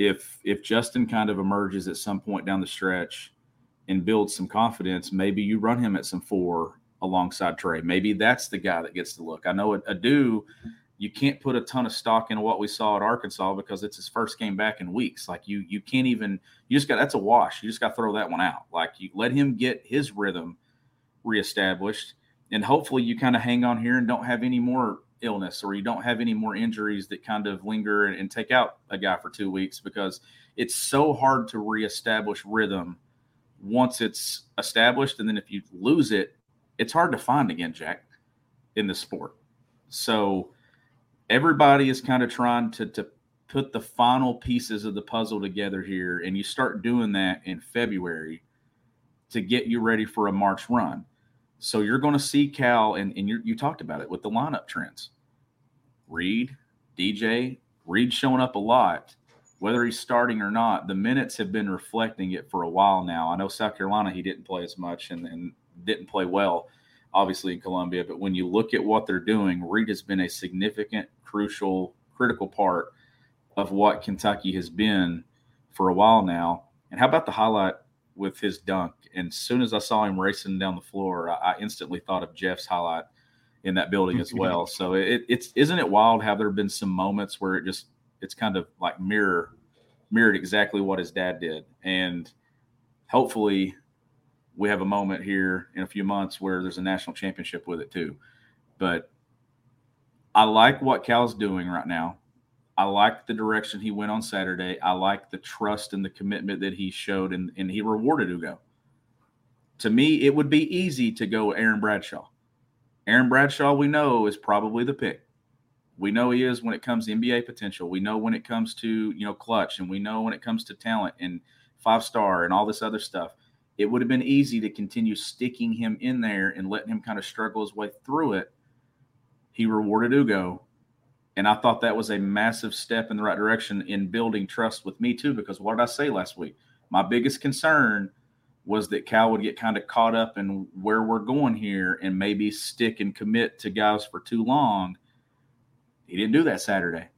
if if Justin kind of emerges at some point down the stretch and builds some confidence, maybe you run him at some four alongside Tre. Maybe that's the guy that gets the look. I know Adou, you can't put a ton of stock into what we saw at Arkansas because it's his first game back in weeks. Like you, you can't even. You just got that's a wash. You just got to throw that one out. Like you let him get his rhythm reestablished, and hopefully you kind of hang on here and don't have any more illness or you don't have any more injuries that kind of linger and, take out a guy for two weeks because it's so hard to reestablish rhythm once it's established. And then if you lose it, it's hard to find again, Jack, in the sport. So everybody is kind of trying to, to put the final pieces of the puzzle together here. And you start doing that in February to get you ready for a March run. So you're going to see Cal, and, and you talked about it with the lineup trends. Reed, DJ, Reed showing up a lot, whether he's starting or not. The minutes have been reflecting it for a while now. I know South Carolina, he didn't play as much and, and didn't play well, obviously, in Columbia. But when you look at what they're doing, Reed has been a significant, crucial, critical part of what Kentucky has been for a while now. And how about the highlight with his dunk. And as soon as I saw him racing down the floor, I, I instantly thought of Jeff's highlight in that building as well. so it, it's isn't it wild how there have been some moments where it just it's kind of like mirror mirrored exactly what his dad did, and hopefully we have a moment here in a few months where there's a national championship with it too. But I like what Cal's doing right now. I like the direction he went on Saturday. I like the trust and the commitment that he showed, and, and he rewarded Ugo. To me, it would be easy to go Aaron Bradshaw. Aaron Bradshaw, we know, is probably the pick. We know he is when it comes to NBA potential. We know when it comes to you know clutch, and we know when it comes to talent and five star and all this other stuff. It would have been easy to continue sticking him in there and letting him kind of struggle his way through it. He rewarded Ugo and I thought that was a massive step in the right direction in building trust with me too. Because what did I say last week? My biggest concern was that Cal would get kind of caught up in where we're going here and maybe stick and commit to guys for too long. He didn't do that Saturday.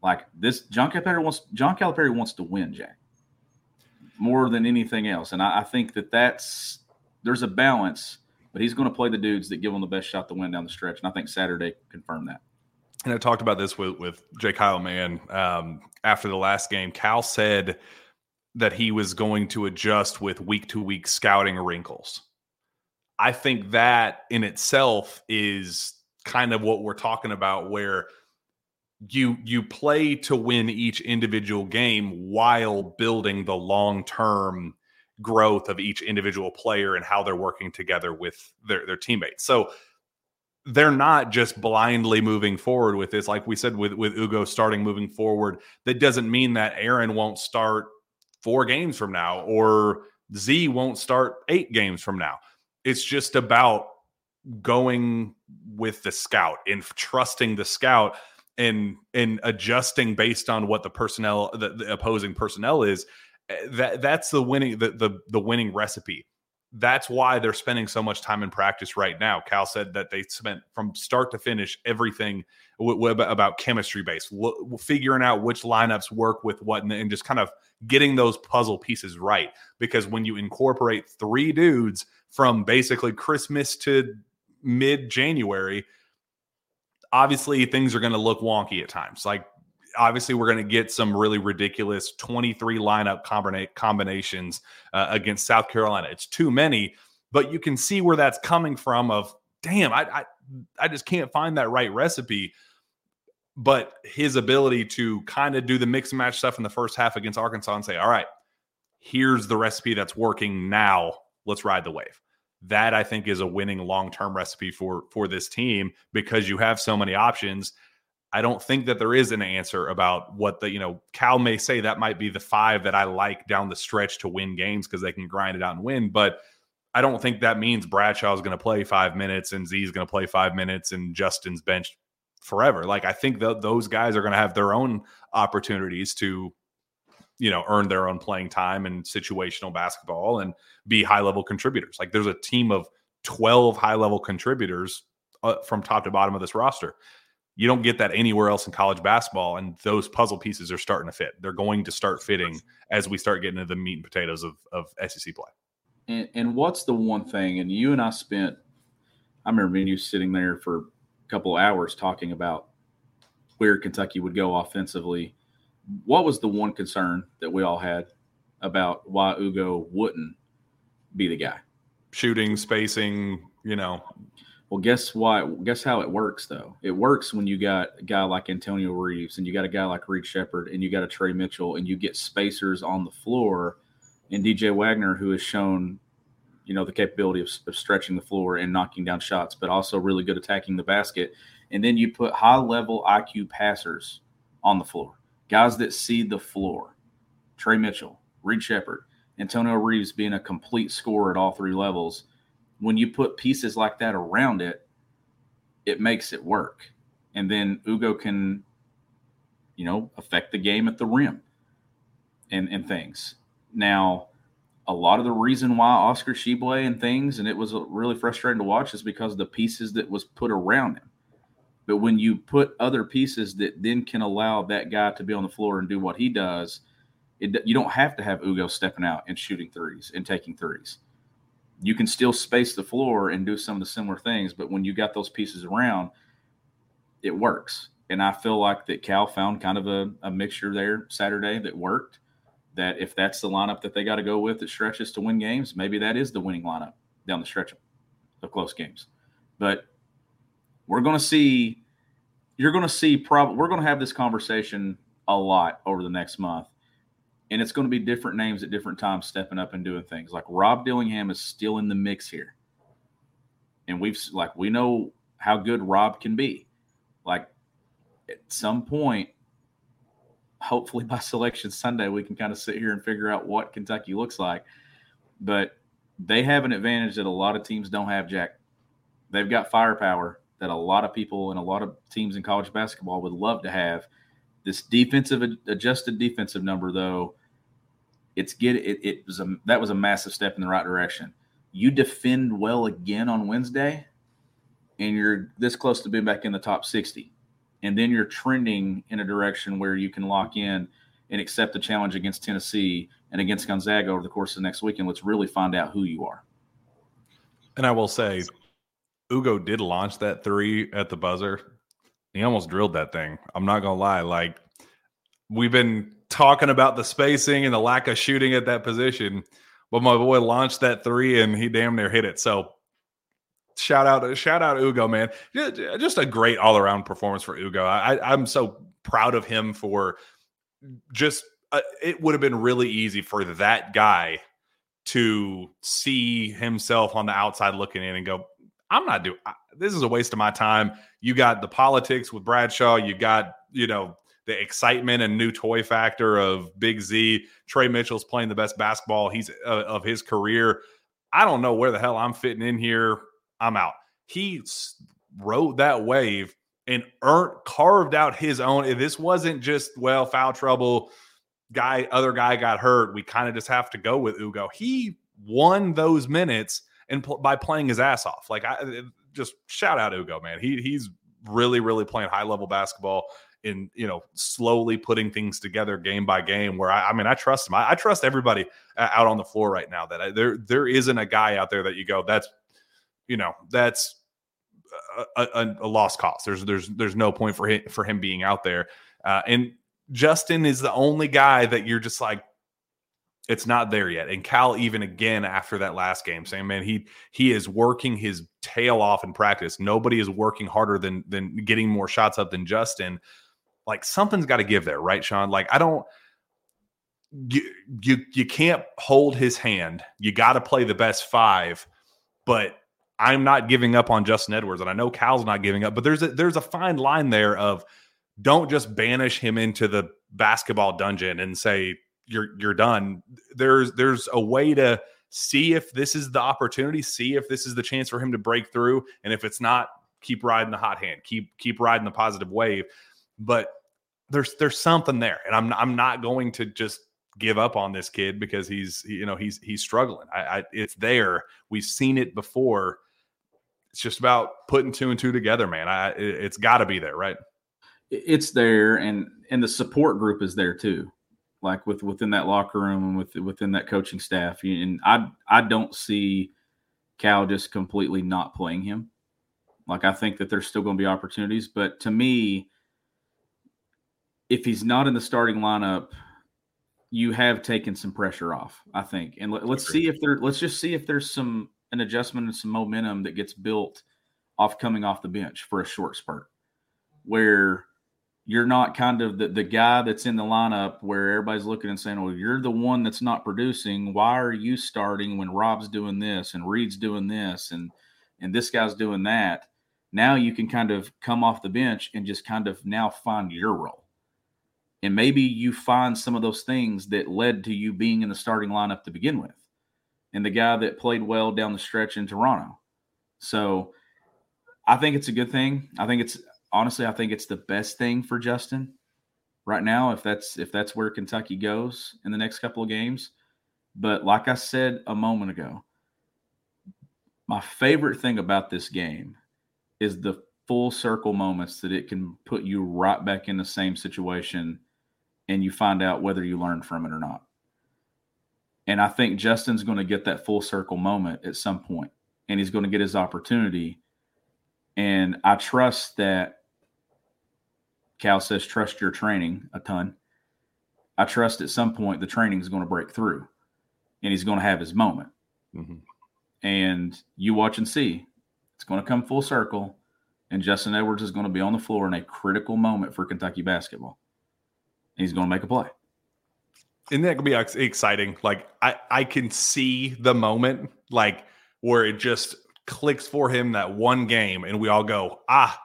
Like this, John Calipari wants John Calipari wants to win, Jack, more than anything else. And I, I think that that's there's a balance, but he's going to play the dudes that give him the best shot to win down the stretch. And I think Saturday confirmed that. And I talked about this with with J. Kyle Mann um, after the last game. Cal said that he was going to adjust with week to week scouting wrinkles. I think that in itself is kind of what we're talking about, where you you play to win each individual game while building the long term growth of each individual player and how they're working together with their, their teammates. So they're not just blindly moving forward with this. Like we said, with, with Ugo starting moving forward, that doesn't mean that Aaron won't start four games from now or Z won't start eight games from now. It's just about going with the scout and trusting the scout and and adjusting based on what the personnel the, the opposing personnel is eh, that that's the winning the, the the winning recipe that's why they're spending so much time in practice right now. Cal said that they spent from start to finish everything w- w- about chemistry based, w- figuring out which lineups work with what, and, and just kind of getting those puzzle pieces right. Because when you incorporate three dudes from basically Christmas to mid January, obviously things are going to look wonky at times. Like obviously we're going to get some really ridiculous 23 lineup combina- combinations uh, against South Carolina. It's too many, but you can see where that's coming from of damn, I, I I just can't find that right recipe. But his ability to kind of do the mix and match stuff in the first half against Arkansas and say, all right, here's the recipe that's working now. Let's ride the wave. That I think is a winning long-term recipe for for this team because you have so many options I don't think that there is an answer about what the, you know, Cal may say that might be the five that I like down the stretch to win games because they can grind it out and win. But I don't think that means Bradshaw is going to play five minutes and Z is going to play five minutes and Justin's benched forever. Like I think that those guys are going to have their own opportunities to, you know, earn their own playing time and situational basketball and be high level contributors. Like there's a team of 12 high level contributors uh, from top to bottom of this roster. You don't get that anywhere else in college basketball, and those puzzle pieces are starting to fit. They're going to start fitting as we start getting into the meat and potatoes of, of SEC play. And, and what's the one thing? And you and I spent, I remember you sitting there for a couple of hours talking about where Kentucky would go offensively. What was the one concern that we all had about why Ugo wouldn't be the guy? Shooting, spacing, you know, well, guess what? Guess how it works though. It works when you got a guy like Antonio Reeves and you got a guy like Reed Sheppard and you got a Tre Mitchell and you get spacers on the floor and DJ Wagner who has shown, you know, the capability of, of stretching the floor and knocking down shots, but also really good attacking the basket. And then you put high level IQ passers on the floor, guys that see the floor. Tre Mitchell, Reed Sheppard, Antonio Reeves being a complete scorer at all three levels when you put pieces like that around it, it makes it work. And then Ugo can, you know, affect the game at the rim and, and things. Now, a lot of the reason why Oscar Tshiebwe and things, and it was really frustrating to watch, is because the pieces that was put around him. But when you put other pieces that then can allow that guy to be on the floor and do what he does, it, you don't have to have Ugo stepping out and shooting threes and taking threes you can still space the floor and do some of the similar things, but when you got those pieces around, it works. And I feel like that Cal found kind of a, a mixture there Saturday that worked. That if that's the lineup that they got to go with that stretches to win games, maybe that is the winning lineup down the stretch of close games. But we're going to see, you're going to see, probably, we're going to have this conversation a lot over the next month and it's going to be different names at different times stepping up and doing things. Like Rob Dillingham is still in the mix here, and we've like we know how good Rob can be. Like at some point, hopefully by Selection Sunday, we can kind of sit here and figure out what Kentucky looks like. But they have an advantage that a lot of teams don't have. Jack, they've got firepower that a lot of people and a lot of teams in college basketball would love to have. This defensive adjusted defensive number, though, it's get it, it was a that was a massive step in the right direction. You defend well again on Wednesday, and you're this close to being back in the top 60. And then you're trending in a direction where you can lock in and accept the challenge against Tennessee and against Gonzaga over the course of the next weekend. Let's really find out who you are. And I will say, Ugo did launch that three at the buzzer. He almost drilled that thing. I'm not gonna lie. Like we've been talking about the spacing and the lack of shooting at that position, but my boy launched that three and he damn near hit it. So shout out, shout out Ugo, man. Just a great all around performance for Ugo. I, I'm so proud of him for just. Uh, it would have been really easy for that guy to see himself on the outside looking in and go, I'm not doing this is a waste of my time. You got the politics with Bradshaw, you got, you know, the excitement and new toy factor of Big Z. Tre Mitchell's playing the best basketball he's uh, of his career. I don't know where the hell I'm fitting in here. I'm out. He rode that wave and earned carved out his own. This wasn't just well foul trouble. Guy, other guy got hurt. We kind of just have to go with Ugo. He won those minutes and pl- by playing his ass off. Like I just shout out Ugo, man. He he's really really playing high level basketball in you know slowly putting things together game by game where I, I mean I trust him I, I, trust everybody out on the floor right now that I, there there isn't a guy out there that you go that's you know that's a, a, a lost cause there's there's there's no point for him for him being out there uh, and Justin is the only guy that you're just like it's not there yet. And Cal even again after that last game saying, "Man, he he is working his tail off in practice. Nobody is working harder than than getting more shots up than Justin." Like something's got to give there, right, Sean? Like I don't you you you can't hold his hand. You got to play the best 5, but I'm not giving up on Justin Edwards and I know Cal's not giving up, but there's a there's a fine line there of don't just banish him into the basketball dungeon and say you're you're done. There's there's a way to see if this is the opportunity, see if this is the chance for him to break through, and if it's not, keep riding the hot hand, keep keep riding the positive wave. But there's there's something there, and I'm I'm not going to just give up on this kid because he's you know he's he's struggling. I, I it's there. We've seen it before. It's just about putting two and two together, man. I it, it's got to be there, right? It's there, and and the support group is there too like with within that locker room and with within that coaching staff. And I I don't see Cal just completely not playing him. Like I think that there's still going to be opportunities, but to me, if he's not in the starting lineup, you have taken some pressure off. I think, and let, us see if there. Let's just see if there's some an adjustment and some momentum that gets built off coming off the bench for a short spurt, where you're not kind of the, the guy that's in the lineup where everybody's looking and saying, well, you're the one that's not producing. Why are you starting when Rob's doing this and Reed's doing this and and this guy's doing that? Now you can kind of come off the bench and just kind of now find your role. And maybe you find some of those things that led to you being in the starting lineup to begin with. And the guy that played well down the stretch in Toronto. So I think it's a good thing. I think it's honestly, I think it's the best thing for Justin right now. If that's if that's where Kentucky goes in the next couple of games, but like I said a moment ago, my favorite thing about this game is the full circle moments that it can put you right back in the same situation and you find out whether you learned from it or not. And I think Justin's going to get that full circle moment at some point and he's going to get his opportunity. And I trust that Cal says, trust your training a ton. I trust at some point the training is going to break through and he's going to have his moment. Mm-hmm. And you watch and see. It's going to come full circle. And Justin Edwards is going to be on the floor in a critical moment for Kentucky basketball. He's going to make a play. Isn't that going to be exciting? Like, I, I can see the moment, like, where it just clicks for him that one game, and we all go, ah,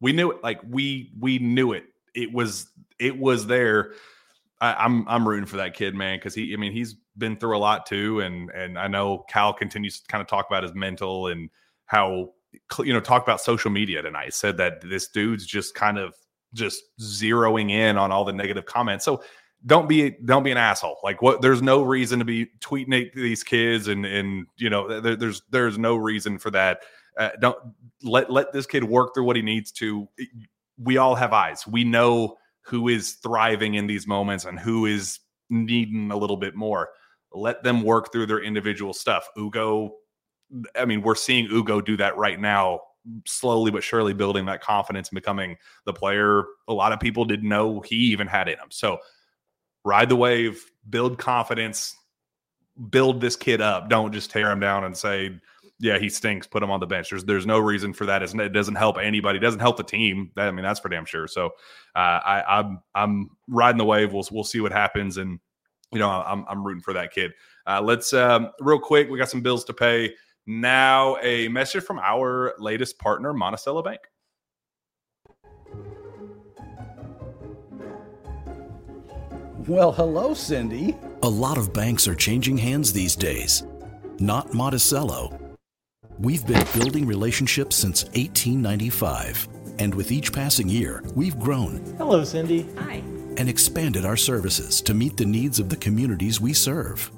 we knew it. Like we we knew it. It was it was there. I, am I'm, I'm rooting for that kid, man, because he I mean he's been through a lot too, and and I know Cal continues to kind of talk about his mental and how you know talk about social media tonight. Said that this dude's just kind of just zeroing in on all the negative comments. So don't be don't be an asshole. Like what? There's no reason to be tweeting these kids, and and you know there, there's there's no reason for that. Uh, don't let let this kid work through what he needs to. We all have eyes. We know who is thriving in these moments and who is needing a little bit more. Let them work through their individual stuff. Ugo, I mean, we're seeing Ugo do that right now slowly but surely building that confidence and becoming the player a lot of people didn't know he even had in him. So ride the wave, build confidence, build this kid up. Don't just tear him down and say, yeah, he stinks. Put him on the bench. There's there's no reason for that. It doesn't help anybody. It doesn't help the team. I mean, that's for damn sure. So uh, I, I'm I'm riding the wave. We'll we'll see what happens, and you know I'm I'm rooting for that kid. Uh, let's um, real quick. We got some bills to pay. Now a message from our latest partner, Monticello Bank. Well, hello, Cindy. A lot of banks are changing hands these days. Not Monticello. We've been building relationships since 1895, and with each passing year, we've grown. Hello, Cindy. Hi. And expanded our services to meet the needs of the communities we serve.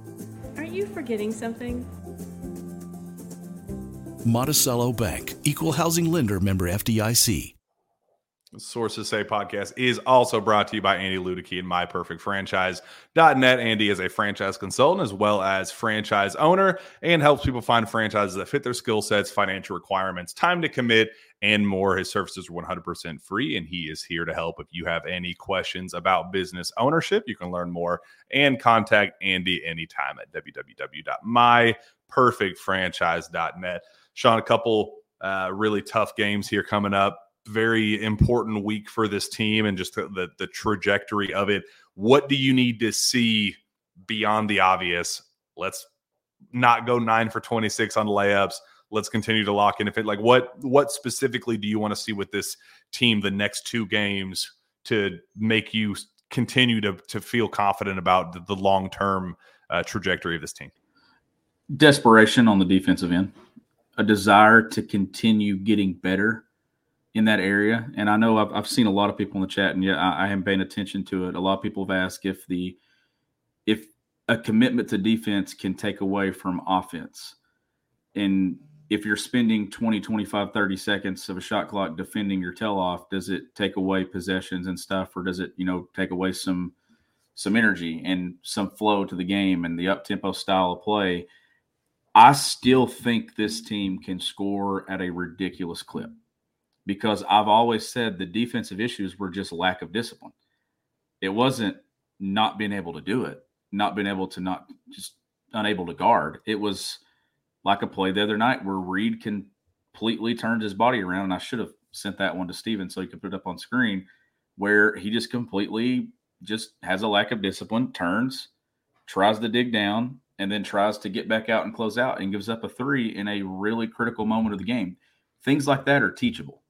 Aren't you forgetting something? Monticello Bank, Equal Housing Lender member FDIC. Sources Say podcast is also brought to you by Andy Luedecke and MyPerfectFranchise.net. Andy is a franchise consultant as well as franchise owner and helps people find franchises that fit their skill sets, financial requirements, time to commit, and more. His services are 100% free, and he is here to help. If you have any questions about business ownership, you can learn more and contact Andy anytime at www.myperfectfranchise.net. Sean, a couple uh, really tough games here coming up very important week for this team and just the, the, trajectory of it. What do you need to see beyond the obvious? Let's not go nine for 26 on layups. Let's continue to lock in. If it like what what specifically do you want to see with this team the next two games to make you continue to to feel confident about the, the long term uh, trajectory of this team? Desperation on the defensive end, a desire to continue getting better in that area. And I know I've, I've seen a lot of people in the chat, and yeah, I, I am paying attention to it. A lot of people have asked if the if a commitment to defense can take away from offense. And if you're spending 20, 25, 30 seconds of a shot clock defending your tail off, does it take away possessions and stuff, or does it, you know, take away some some energy and some flow to the game and the up tempo style of play? I still think this team can score at a ridiculous clip because I've always said the defensive issues were just lack of discipline. It wasn't not being able to do it, not being able to not just unable to guard. It was like a play the other night where Reed completely turned his body around. And I should have sent that one to Steven so he could put it up on screen, where he just completely just has a lack of discipline, turns, tries to dig down, and then tries to get back out and close out and gives up a three in a really critical moment of the game. Things like that are teachable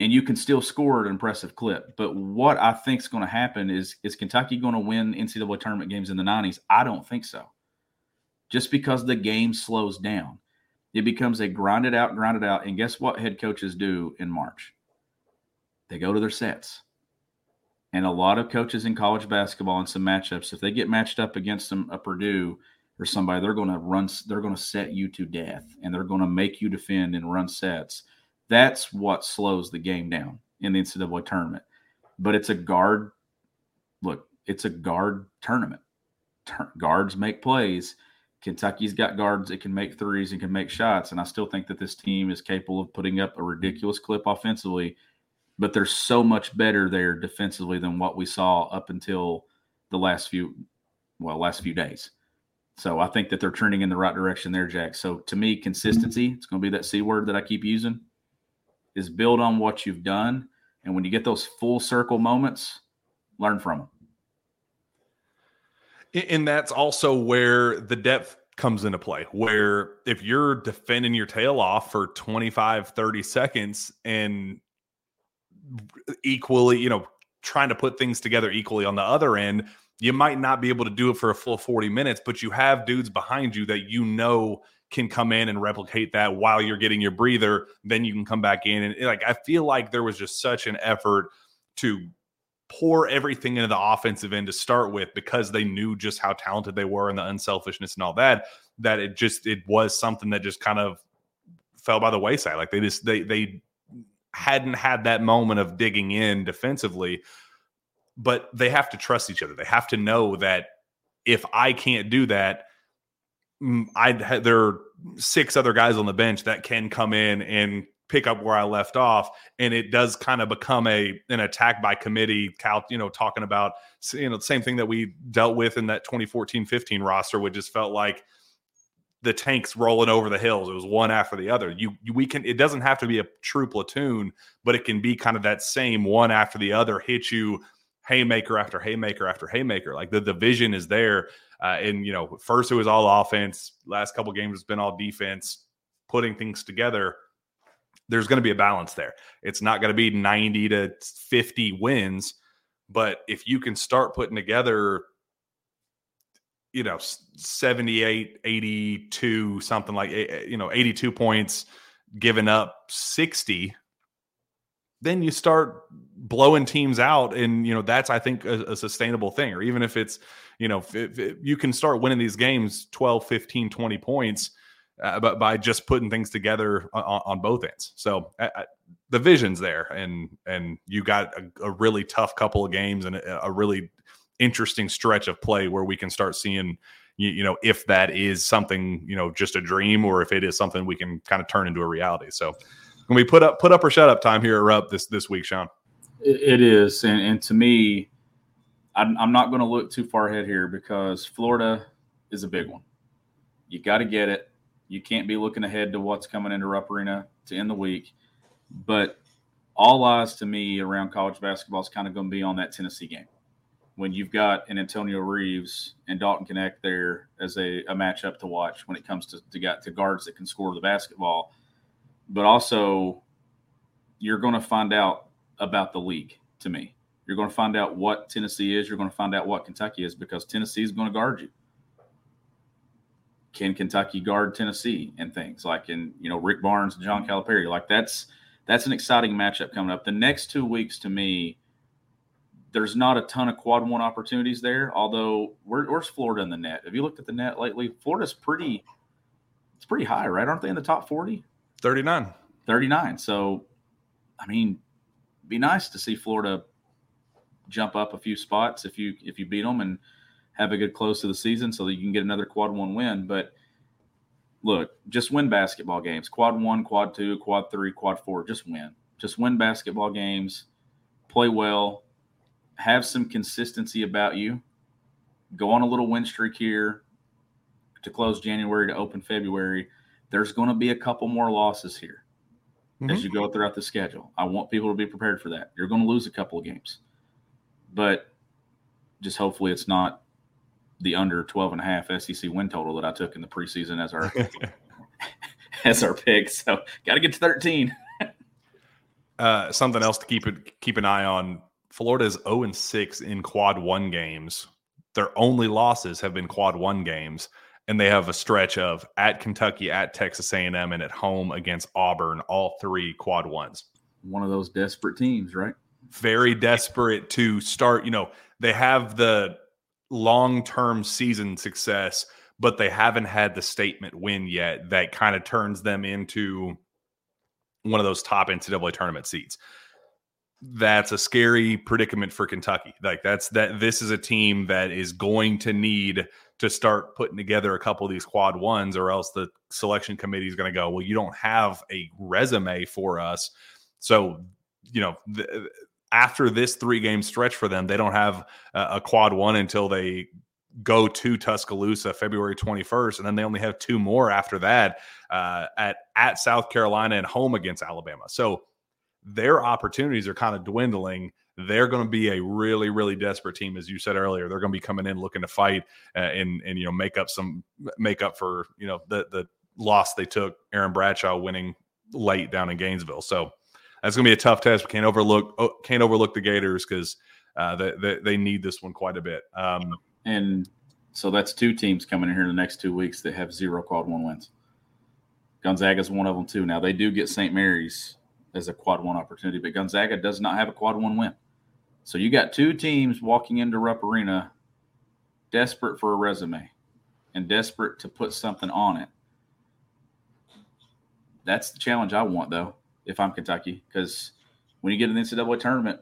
and you can still score an impressive clip. But what I think is going to happen is is Kentucky going to win NCAA tournament games in the 90s? I don't think so. Just because the game slows down, it becomes a grinded out, grinded out. And guess what head coaches do in March? They go to their sets. And a lot of coaches in college basketball and some matchups, if they get matched up against some a Purdue or somebody, they're going to run, they're going to set you to death and they're going to make you defend and run sets that's what slows the game down in the NCAA tournament. But it's a guard. Look, it's a guard tournament. Tur- guards make plays. Kentucky's got guards that can make threes and can make shots. And I still think that this team is capable of putting up a ridiculous clip offensively. But they're so much better there defensively than what we saw up until the last few, well, last few days. So I think that they're trending in the right direction there, Jack. So to me, consistency, it's going to be that C word that I keep using is build on what you've done. And when you get those full circle moments, learn from them. And that's also where the depth comes into play. Where if you're defending your tail off for 25, 30 seconds and equally, you know, trying to put things together equally on the other end, you might not be able to do it for a full 40 minutes, but you have dudes behind you that you know can come in and replicate that while you're getting your breather, then you can come back in. And like, I feel like there was just such an effort to pour everything into the offensive end to start with because they knew just how talented they were and the unselfishness and all that, that it just, it was something that just kind of fell by the wayside. Like they just, they, they, hadn't had that moment of digging in defensively but they have to trust each other they have to know that if i can't do that I there are six other guys on the bench that can come in and pick up where I left off, and it does kind of become a an attack by committee. Cal, you know, talking about you know the same thing that we dealt with in that 2014-15 roster, which just felt like the tanks rolling over the hills. It was one after the other. You, you, we can. It doesn't have to be a true platoon, but it can be kind of that same one after the other hit you haymaker after haymaker after haymaker. Like the division is there. Uh, and you know, first it was all offense. Last couple games has been all defense, putting things together. There's going to be a balance there. It's not going to be 90 to 50 wins, but if you can start putting together you know 78 82 something like eh, eh, you know 82 points giving up 60 then you start blowing teams out and you know that's i think a, a sustainable thing. Or even if it's you know if, if you can start winning these games 12 15 20 points uh, but by just putting things together on, on both ends. So uh, the vision's there and and you got a, a, really tough couple of games and a, a really interesting stretch of play where we can start seeing you, you, know if that is something you know just a dream or if it is something we can kind of turn into a reality. So when we put up put up or shut up time here at Rupp this this week sean. It is and, and to me i'm, I'm not going to look too far ahead here because florida is a big one. You got to get it. You can't be looking ahead to what's coming into Rupp arena to end the week. But all eyes to me around college basketball is kind of going to be on that tennessee game when you've got an Antonio Reeves and Dalton Knecht there as a, a matchup to watch when it comes to, to, to guards that can score the basketball. But also, you're going to find out about the league to me. You're going to find out what Tennessee is. You're going to find out what Kentucky is because Tennessee is going to guard you. Can Kentucky guard Tennessee and things like in you know Rick Barnes and John Calipari? Like that's that's an exciting matchup coming up. The next two weeks to me there's not a ton of quad one opportunities there. Although, where, where's Florida in the net? Have you looked at the net lately? Florida's pretty, it's pretty high, right? Aren't they in the top 40? 39. 39. So, I mean, be nice to see Florida jump up a few spots if you if you beat them and have a good close to the season so that you can get another quad one win. But look, just win basketball games. Quad one, quad two, quad three, quad four. Just win. Just win basketball games. Play well have some consistency about you. Go on a little win streak here to close January to open February. There's going to be a couple more losses here mm-hmm. as you go throughout the schedule. I want people to be prepared for that. You're going to lose a couple of games, but just hopefully it's not the under 12 and a half SEC win total that I took in the preseason as our as our pick. So got to get to 13. uh, something else to keep it keep an eye on Florida is 0 and 6 in quad one games. Their only losses have been quad one games, and they have a stretch of at Kentucky, at Texas A&M, and at home against Auburn, all three quad ones. One of those desperate teams, right? Very desperate to start. You know, they have the long term season success, but they haven't had the statement win yet that kind of turns them into one of those top NCAA tournament seats that's a scary predicament for Kentucky. Like that's that this is a team that is going to need to start putting together a couple of these quad ones or else the selection committee is going to go, "Well, you don't have a resume for us." So, you know, th- after this three game stretch for them, they don't have a, a quad one until they go to Tuscaloosa February 21st, and then they only have two more after that uh, at at South Carolina and home against Alabama. So their opportunities are kind of dwindling. They're going to be a really, really desperate team, as you said earlier. They're going to be coming in looking to fight uh, and and you know make up some make up for you know the the loss they took. Aaron Bradshaw winning late down in Gainesville, so that's going to be a tough test. We can't overlook oh, can't overlook the Gators because uh, they, they, they need this one quite a bit. Um, and so that's two teams coming in here in the next two weeks that have zero quad one wins. Gonzaga's one of them too. Now they do get St. Mary's as a quad one opportunity, but Gonzaga does not have a quad one win. So you got two teams walking into Rupp Arena desperate for a resume and desperate to put something on it. That's the challenge I want, though, if I'm Kentucky, because when you get in the NCAA tournament,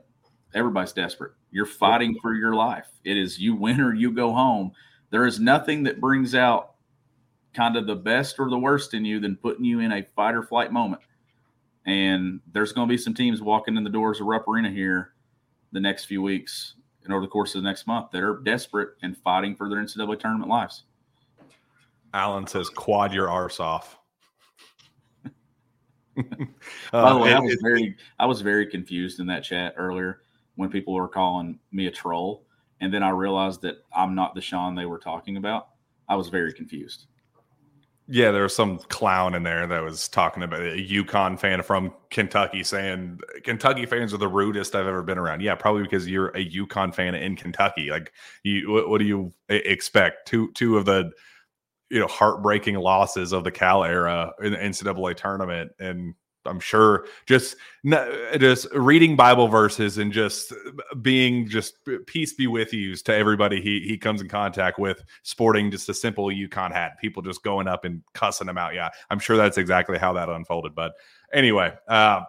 everybody's desperate. You're fighting for your life. It is you win or you go home. There is nothing that brings out kind of the best or the worst in you than putting you in a fight or flight moment And there's going to be some teams walking in the doors of Rupp Arena here the next few weeks and over the course of the next month that are desperate and fighting for their NCAA tournament lives. Alan says, "Quad your arse off." By the way, I Uh, was very I was very confused in that chat earlier when people were calling me a troll, and then I realized that I'm not the Sean they were talking about. I was very confused. Yeah, there was some clown in there that was talking about a UConn fan from Kentucky saying Kentucky fans are the rudest I've ever been around. Yeah, probably because you're a UConn fan in Kentucky. Like, you, what, what do you expect? Two, two of the, you know, heartbreaking losses of the Cal era in the NCAA tournament, and I'm sure just just reading Bible verses and just being just peace be with you to everybody he he comes in contact with, sporting just a simple UConn hat. People just going up and cussing him out. Yeah, I'm sure that's exactly how that unfolded. But anyway, uh,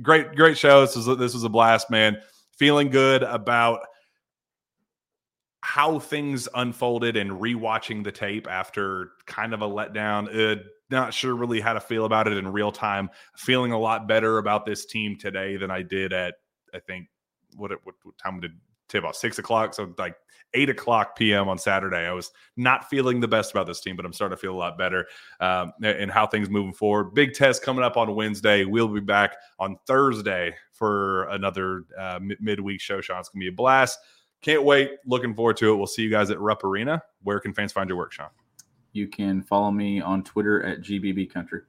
great great show. This was this was a blast, man. Feeling good about how things unfolded and rewatching the tape after kind of a letdown. Uh, not sure really how to feel about it in real time. Feeling a lot better about this team today than I did at I think what what, what time did tip off six o'clock? So like eight o'clock p.m. on Saturday. I was not feeling the best about this team, but I'm starting to feel a lot better um, and how things moving forward. Big test coming up on Wednesday. We'll be back on Thursday for another uh, mid- midweek show. Sean, it's gonna be a blast. Can't wait. Looking forward to it. We'll see you guys at Rupp Arena. Where can fans find your work, Sean? You can follow me on Twitter at GBB Country.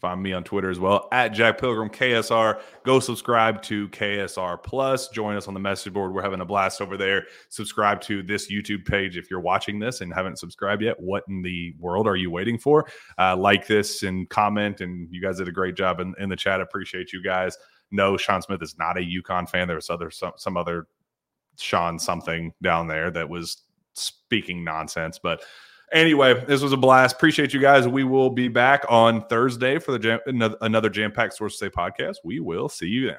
Find me on Twitter as well at Jack Pilgrim KSR. Go subscribe to KSR Plus. Join us on the message board. We're having a blast over there. Subscribe to this YouTube page if you're watching this and haven't subscribed yet. What in the world are you waiting for? Uh, like this and comment. And you guys did a great job in, in the chat. Appreciate you guys. No, Sean Smith is not a UConn fan. There was other some, some other Sean something down there that was speaking nonsense, but Anyway, this was a blast. Appreciate you guys. We will be back on Thursday for the jam, another, jam packed Source Say podcast. We will see you then.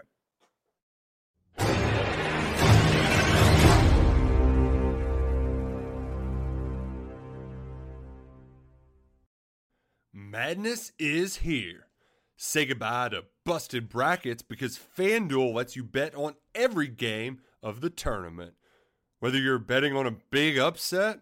Madness is here. Say goodbye to busted brackets because FanDuel lets you bet on every game of the tournament. Whether you're betting on a big upset